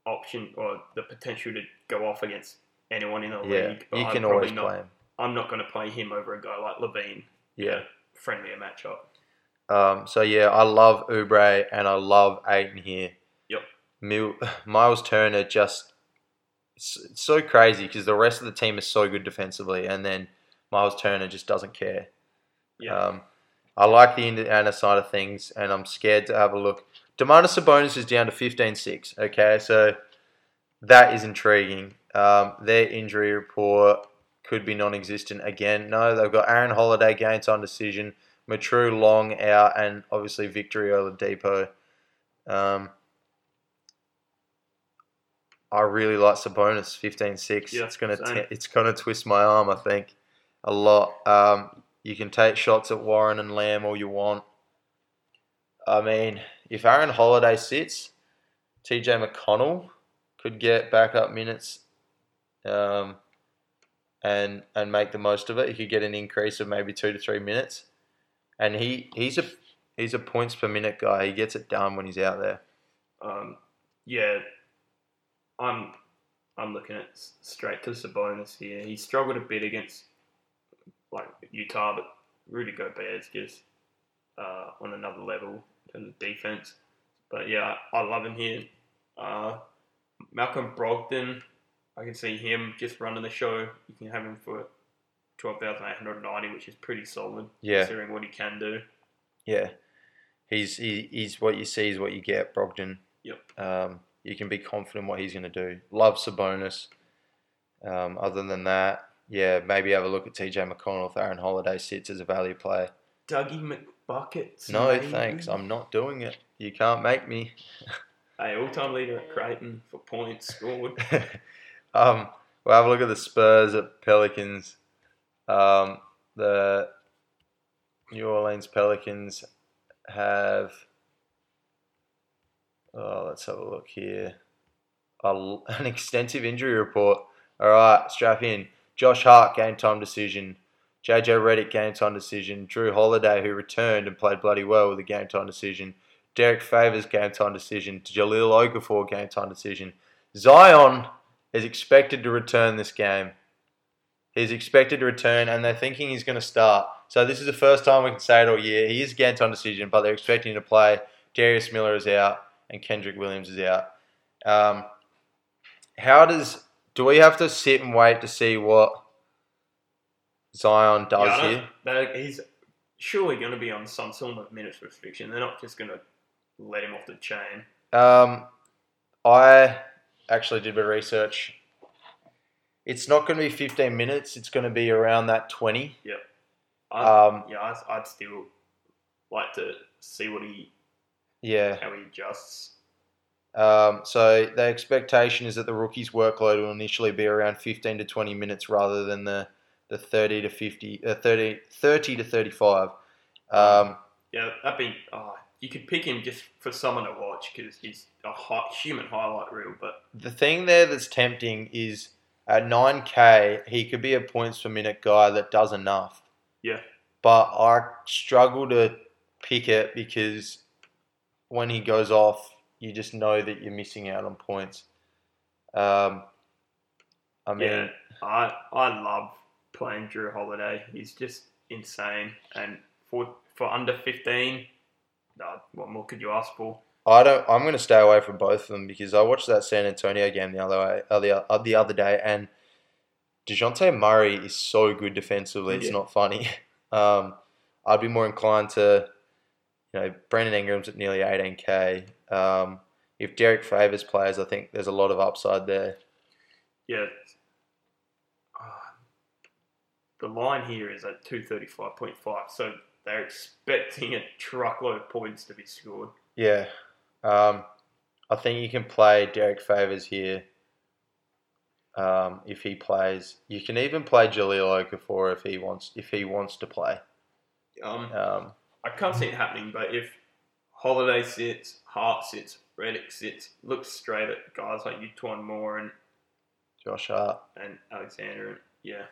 option or the potential to go off against anyone in the Yeah, league. but you I'm can always not, play him. I'm not going to play him over a guy like LaVine. Yeah. Friendlier matchup. Um, so yeah, I love Oubre and I love Ayton here. Yep. Mil- <laughs> Miles Turner just it's, it's so crazy because the rest of the team is so good defensively, and then Miles Turner just doesn't care. Yeah. Um, I like the Indiana side of things, and I'm scared to have a look. Domantas Sabonis is down to 15-6. Okay, so that is intriguing. Um, their injury report could be non-existent again. No, they've got Aaron Holiday game time decision, Mitrou-Long out, and obviously Victor Oladipo. Um, I really like Sabonis 15-6. Yeah, it's gonna t- it's gonna twist my arm. I think a lot. Um, you can take shots at Warren and Lamb all you want. I mean, if Aaron Holiday sits, TJ McConnell could get backup minutes, um, and and make the most of it. He could get an increase of maybe two to three minutes, and he he's a he's a points per minute guy. He gets it done when he's out there. Um, yeah, I'm I'm looking at straight to Sabonis here. He struggled a bit against like Utah, but Rudy Gobert's just uh, on another level terms of defense. But yeah, I, love him here. Uh, Malcolm Brogdon, I can see him just running the show. You can have him for twelve thousand eight hundred ninety, which is pretty solid Yeah, considering what he can do. yeah. He's he, he's what you see is what you get. Brogdon. Yep. Um, you can be confident what he's going to do. Love Sabonis. Um, other than that, yeah, maybe have a look at TJ McConnell if Aaron Holiday sits as a value play. Dougie McBuckets. No, maybe? thanks. I'm not doing it. You can't make me. <laughs> Hey, all-time leader at Creighton for points scored. <laughs> um, we'll have a look at the Spurs at Pelicans. Um, the New Orleans Pelicans have. Oh, let's have a look here. A, <laughs> an extensive injury report. All right, strap in. Josh Hart game time decision. JJ Redick game time decision. Jrue Holiday, who returned and played bloody well with a game time decision. Derrick Favors game time decision. Jahlil Okafor game time decision. Zion is expected to return this game. He's expected to return, and they're thinking he's going to start. So this is the first time we can say it all year. He is game time decision, but they're expecting him to play. Darius Miller is out, and Kenrich Williams is out. Um, how does do we have to sit and wait to see what Zion does Yeah, here? they- he's surely going to be on some sort of minutes restriction. They're not just going to let him off the chain. Um, I actually did a bit of research. It's not going to be 15 minutes. It's going to be around that 20. I, Um, yeah, I'd, I'd still like to see what he yeah. how he adjusts. Um, so the expectation is that the rookie's workload will initially be around 15 to 20 minutes rather than the, the 30 to 50, uh, 30, 30 to 35. Um, Yeah, that'd be. Oh, you could pick him just for someone to watch because he's a hot, human highlight reel. But the thing there that's tempting is at 9K, he could be a points per minute guy that does enough. Yeah. But I struggle to pick it because when he goes off, you just know that you're missing out on points. Um, I mean, yeah, I I love playing Jrue Holiday. He's just insane, and for for under fifteen, uh, what more could you ask for? I don't. I'm going to stay away from both of them because I watched that San Antonio game the other way, uh, the, uh, the other day, and Dejounte Murray is so good defensively. It's Yeah. not funny. <laughs> Um, I'd be more inclined to, you know, Brandon Ingram's at nearly 18k. Um, if Derrick Favors plays, I think there's a lot of upside there. Yeah. The line here is at 235.5, so they're expecting a truckload of points to be scored. Yeah, um, I think you can play Derrick Favors here. Um, if he plays, you can even play Jahlil Okafor if he wants. If he wants to play. Um, Um, I can't see it happening, but if Holiday sits, Hart sits, Redick sits, look straight at guys like E'Twaun Moore and, Josh Hart. and Alexander, and yeah.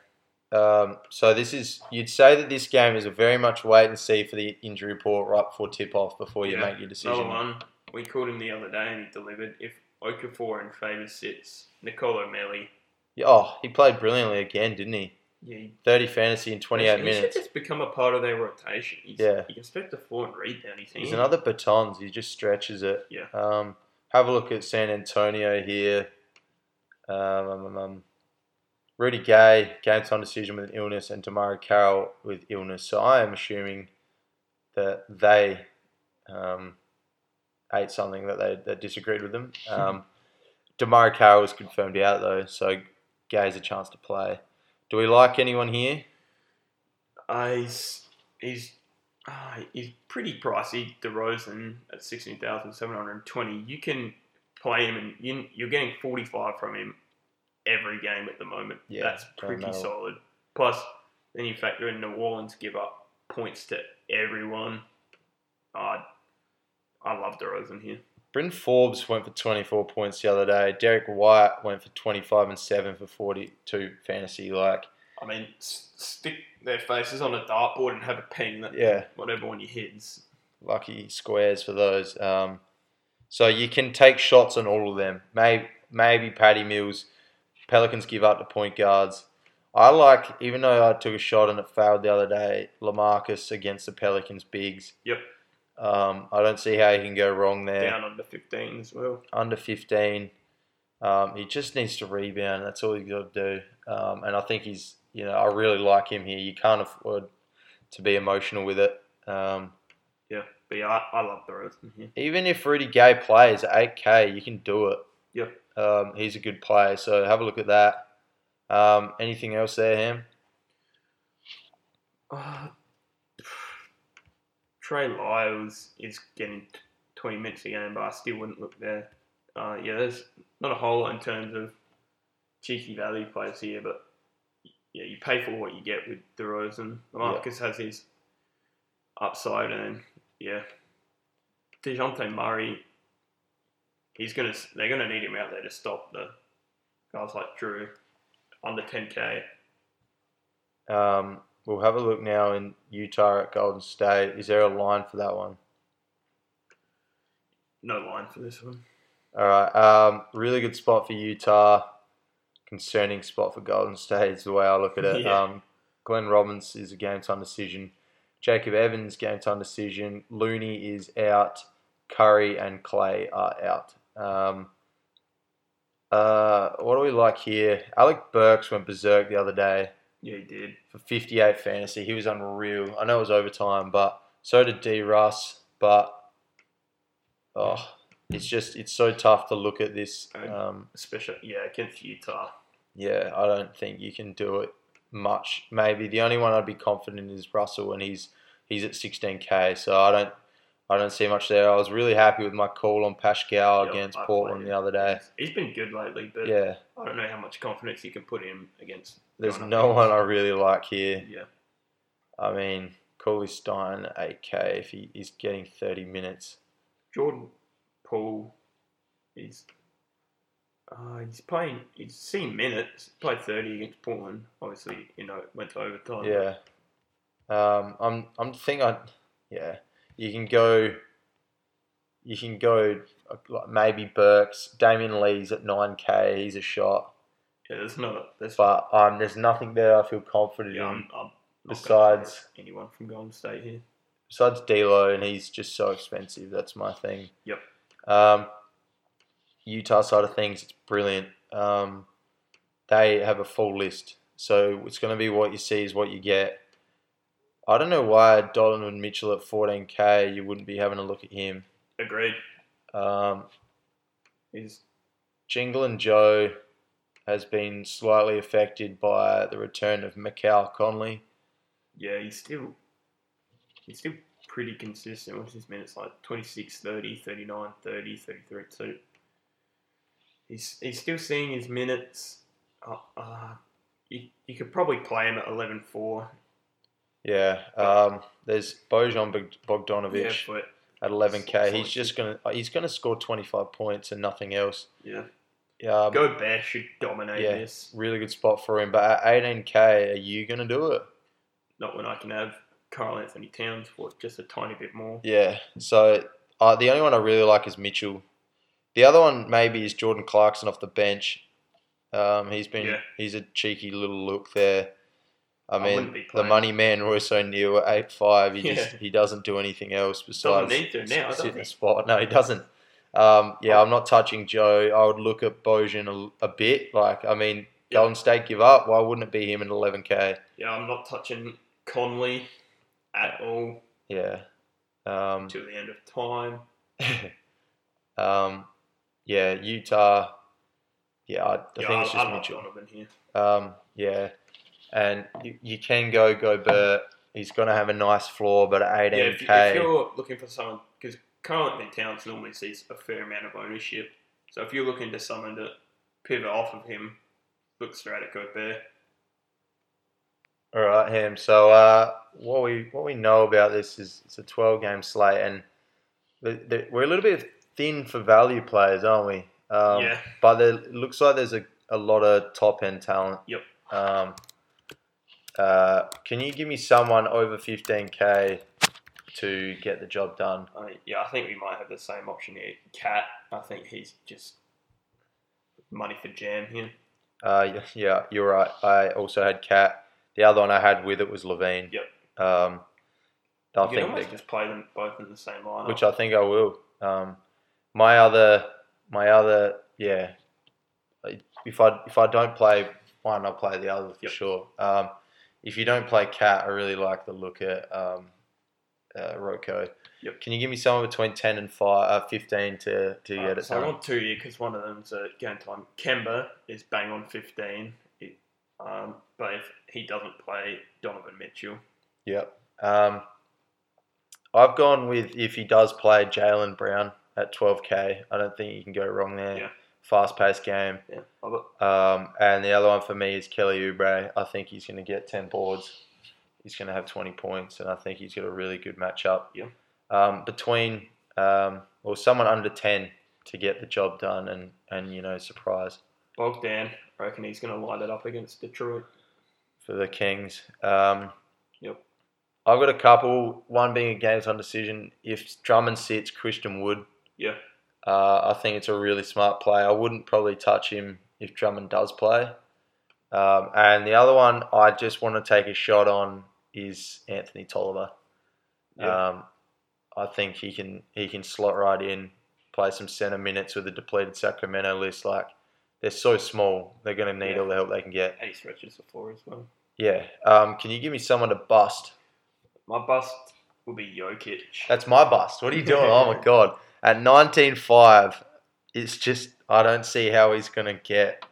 Um, so this is you'd say that this game is a very much wait and see for the injury report right before tip off before you Yeah. make your decision. Another one, we called him the other day and he delivered. If Okafor and Favors sits, Nicolo Melli, Yeah, Oh, he played brilliantly again, didn't he? yeah, he, Thirty fantasy in twenty eight he minutes. should just become a part of their rotation. He's, Yeah. You can expect the floor and read down his He's another batons. He just stretches it. Yeah. Um, have a look at San Antonio here. Um, um, um, um, Rudy Gay, game time decision with an illness, and DeMarre Carroll with illness. So I am assuming that they um, ate something that they that disagreed with them. <laughs> Um, DeMarre Carroll was confirmed out though, so Gay's a chance to play. Do we like anyone here? Uh, he's he's uh, he's pretty pricey. DeRozan at sixteen thousand seven hundred twenty. You can play him, and you, you're getting forty five from him every game at the moment. Yeah, That's pretty solid. Plus, then you factor in New Orleans give up points to everyone. Uh, I love DeRozan here. Bryn Forbes went for 24 points the other day. Derrick White went for 25 and 7 for 42 fantasy. Like, I mean, s- stick their faces on a dartboard and have a ping that yeah, whatever one you hits. lucky squares for those. Um, so you can take shots on all of them. Maybe, maybe Patty Mills. Pelicans give up the point guards. I like, even though I took a shot and it failed the other day, LaMarcus against the Pelicans bigs. Yep. Um, I don't see how you can go wrong there. Down under fifteen as well. under 15. Um, he just needs to rebound. That's all he's got to do. Um, and I think he's, you know, I really like him here. You can't afford to be emotional with it. Um, Yeah, but yeah, I, I love DeRozan here. even if Rudy Gay plays 8K, you can do it. Yep. Um, he's a good player, so have a look at that. Um, anything else there, Ham? Uh, Trey Lyles is getting 20 minutes a game, but I still wouldn't look there. Uh, yeah, there's not a whole lot in terms of cheeky value players here, but yeah, you pay for what you get with DeRozan. Marcus has his upside, and yeah, Dejounte Murray, he's gonna they're gonna need him out there to stop the guys like Jrue under 10k. Um, we'll have a look now in Utah at Golden State. Is there a line for that one? No line for this one. All right. Um, really good spot for Utah. Concerning spot for Golden State is the way I look at it. <laughs> Yeah. Um, Glenn Robinson is a game time decision. Jacob Evans game time decision. Looney is out. Curry and Clay are out. Um, uh, what do we like here? Alec Burks went berserk the other day Yeah, he did. for 58 fantasy. He was unreal. I know it was overtime, but so did D. Russ. But oh, it's just it's so tough to look at this. Um, Especially, yeah, against Utah. yeah, I don't think you can do it much. Maybe the only one I'd be confident in is Russell, and he's he's at 16k. So I don't I don't see much there. I was really happy with my call on Pascal against I Portland the other day. He's been good lately, but Yeah, I don't know how much confidence you can put him against. there's no one I really like here. Yeah, I mean, Cauley-Stein 8k if he is getting 30 minutes. Jordan Poole, is uh, he's playing. He's seen minutes. Played thirty against Portland. Obviously, you know, went to overtime. Yeah. Um, I'm I'm thinking I yeah. You can go you can go like maybe Burks, Damion Lee's at nine K, he's a shot. yeah. There's not. There's. But um there's nothing there I feel confident yeah, in I'm, I'm besides anyone from Golden State here. besides D'Lo and he's just so expensive, that's my thing. Yep. Um Utah side of things, it's brilliant. Um they have a full list. So it's gonna be what you see is what you get. I don't know why Donovan Mitchell at 14k, you wouldn't be having a look at him. Agreed. Um, He's Jingle and Joe has been slightly affected by the return of Macau Conley. yeah. He's still. He's still pretty consistent with his minutes, like 26, 30, 39, 30, 33, too. He's, he's still seeing his minutes. Uh, uh, you, you could probably play him at 11 4. Yeah. Um, there's Bojan Bogdanovic but at 11k. He's just gonna he's gonna score 25 points and nothing else. yeah. Um, Go Bear should dominate yeah. this. really good spot for him. But at 18k, are you gonna do it? Not when I can have Karl-Anthony Towns for just a tiny bit more. Yeah. So uh, the only one I really like is Mitchell. The other one maybe is Jordan Clarkson off the bench. Um, he's been Yeah. he's a cheeky little look there. I I mean, the money man Royce O'Neale at eight five. He just he doesn't do anything else besides need to now, sit in the spot. No, he doesn't. Um, yeah, I'm not touching Joe. I would look at Bojan a, a bit. Like, I mean, Yeah. Golden State give up. Why wouldn't it be him at 11k? Yeah, I'm not touching Conley at all. Yeah. Um, till the end of time. <laughs> um, yeah, Utah. Yeah, I, I yeah, think it's just Mitchell. Um, yeah, and you, you can go Gobert. He's going to have a nice floor, but at Yeah, if, 18k, if you're looking for someone, because currently Towns normally sees a fair amount of ownership. So if you're looking to someone to pivot off of him, look straight at Gobert. all right, him. So uh, what we what we know about this is it's a 12 game slate, and the, the, we're a little bit thin for value players, aren't we? Um, yeah, But there, it looks like there's a, a lot of top end talent. Yep. Um, uh, can you give me someone over 15k to get the job done? I, yeah, I think we might have the same option here. KAT, I think he's just money for jam here. Uh, yeah, you're right. I also had KAT. The other one I had with it was LaVine. Yep. Um, I you think, they- just play them both in the same lineup. which I think I will. Um, my other, my other, yeah. If I if I don't play one, I'll play the other for Yep. sure. Um, if you don't play KAT, I really like the look at um, uh, Roko. Yep. Can you give me someone between ten and five, uh, fifteen to to get it so I want two here because one of them's a game time. Kemba is bang on 15. It, um, but if he doesn't play, Donovan Mitchell. Yep. Um, I've gone with if he does play Jaylen Brown at 12k. I don't think you can go wrong there. Yeah. Fast paced game. Yeah, I've got Um, and the other one for me is Kelly Oubre. I think he's going to get 10 boards. He's going to have 20 points, and I think he's got a really good matchup. Yeah. Um, between, um, or someone under 10 to get the job done and, and you know, surprise Bogdan. I reckon he's going to light it up against Detroit. for the Kings. Um, Yep. I've got a couple, one being a games on decision. If Drummond sits, Christian Wood. Yeah. Uh, I think it's a really smart play. I wouldn't probably touch him if Drummond does play. Um, and the other one I just want to take a shot on is Anthony Tolliver. Yeah. Um, I think he can he can slot right in, play some center minutes with a depleted Sacramento list. Like they're so small, they're going to need Yeah. all the help they can get. stretches the floor as well. Yeah. Um, can you give me someone to bust? My bust will be Jokic. That's my bust. What are you doing? oh my <laughs> god! At nineteen five, it's just I don't see how he's going to get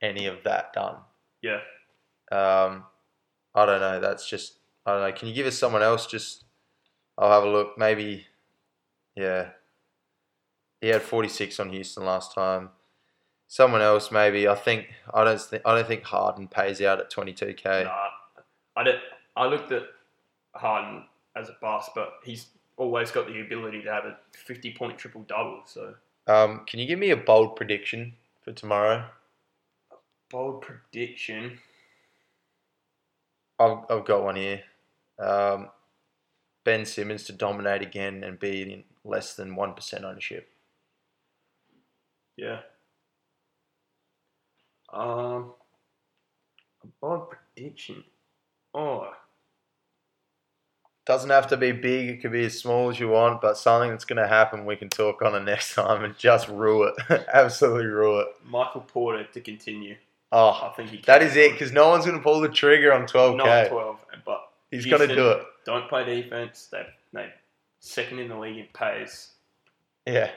any of that done. Yeah. Um, I don't know. That's just I don't know. Can you give us someone else? Just I'll have a look. Maybe, yeah. He had forty six on Houston last time. Someone else, maybe. I think I don't think I don't think Harden pays out at twenty two k. Nah, I did. I looked at Harden as a bust, but he's always got the ability to have a 50 point triple double. So Um, can you give me a bold prediction for tomorrow? A bold prediction. I've, I've got one here. Um, ben Simmons to dominate again and be in less than 1% ownership. Yeah. Um, a bold prediction. Oh, Doesn't have to be big, it could be as small as you want, but something that's going to happen we can talk on it <laughs> next time and just rule it. <laughs> Absolutely rule it. Michael Porter to continue. Oh, I think he. that is it, because no one's going to pull the trigger on 12K. Not 12, but He's going to do it. don't play defense. They they second in the league in pace. Yeah.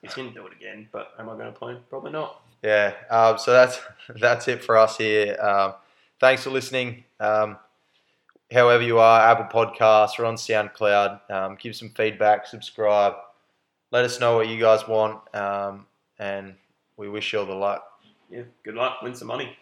He's going to do it again, but am I going to play him? Probably not. Yeah. Um, so that's <laughs> that's it for us here. Um, thanks for listening. Um, however you are, Apple Podcasts, we're on SoundCloud. Um, give some feedback, subscribe. Let us know what you guys want, um, and we wish you all the luck. Yeah. Good luck. Win some money.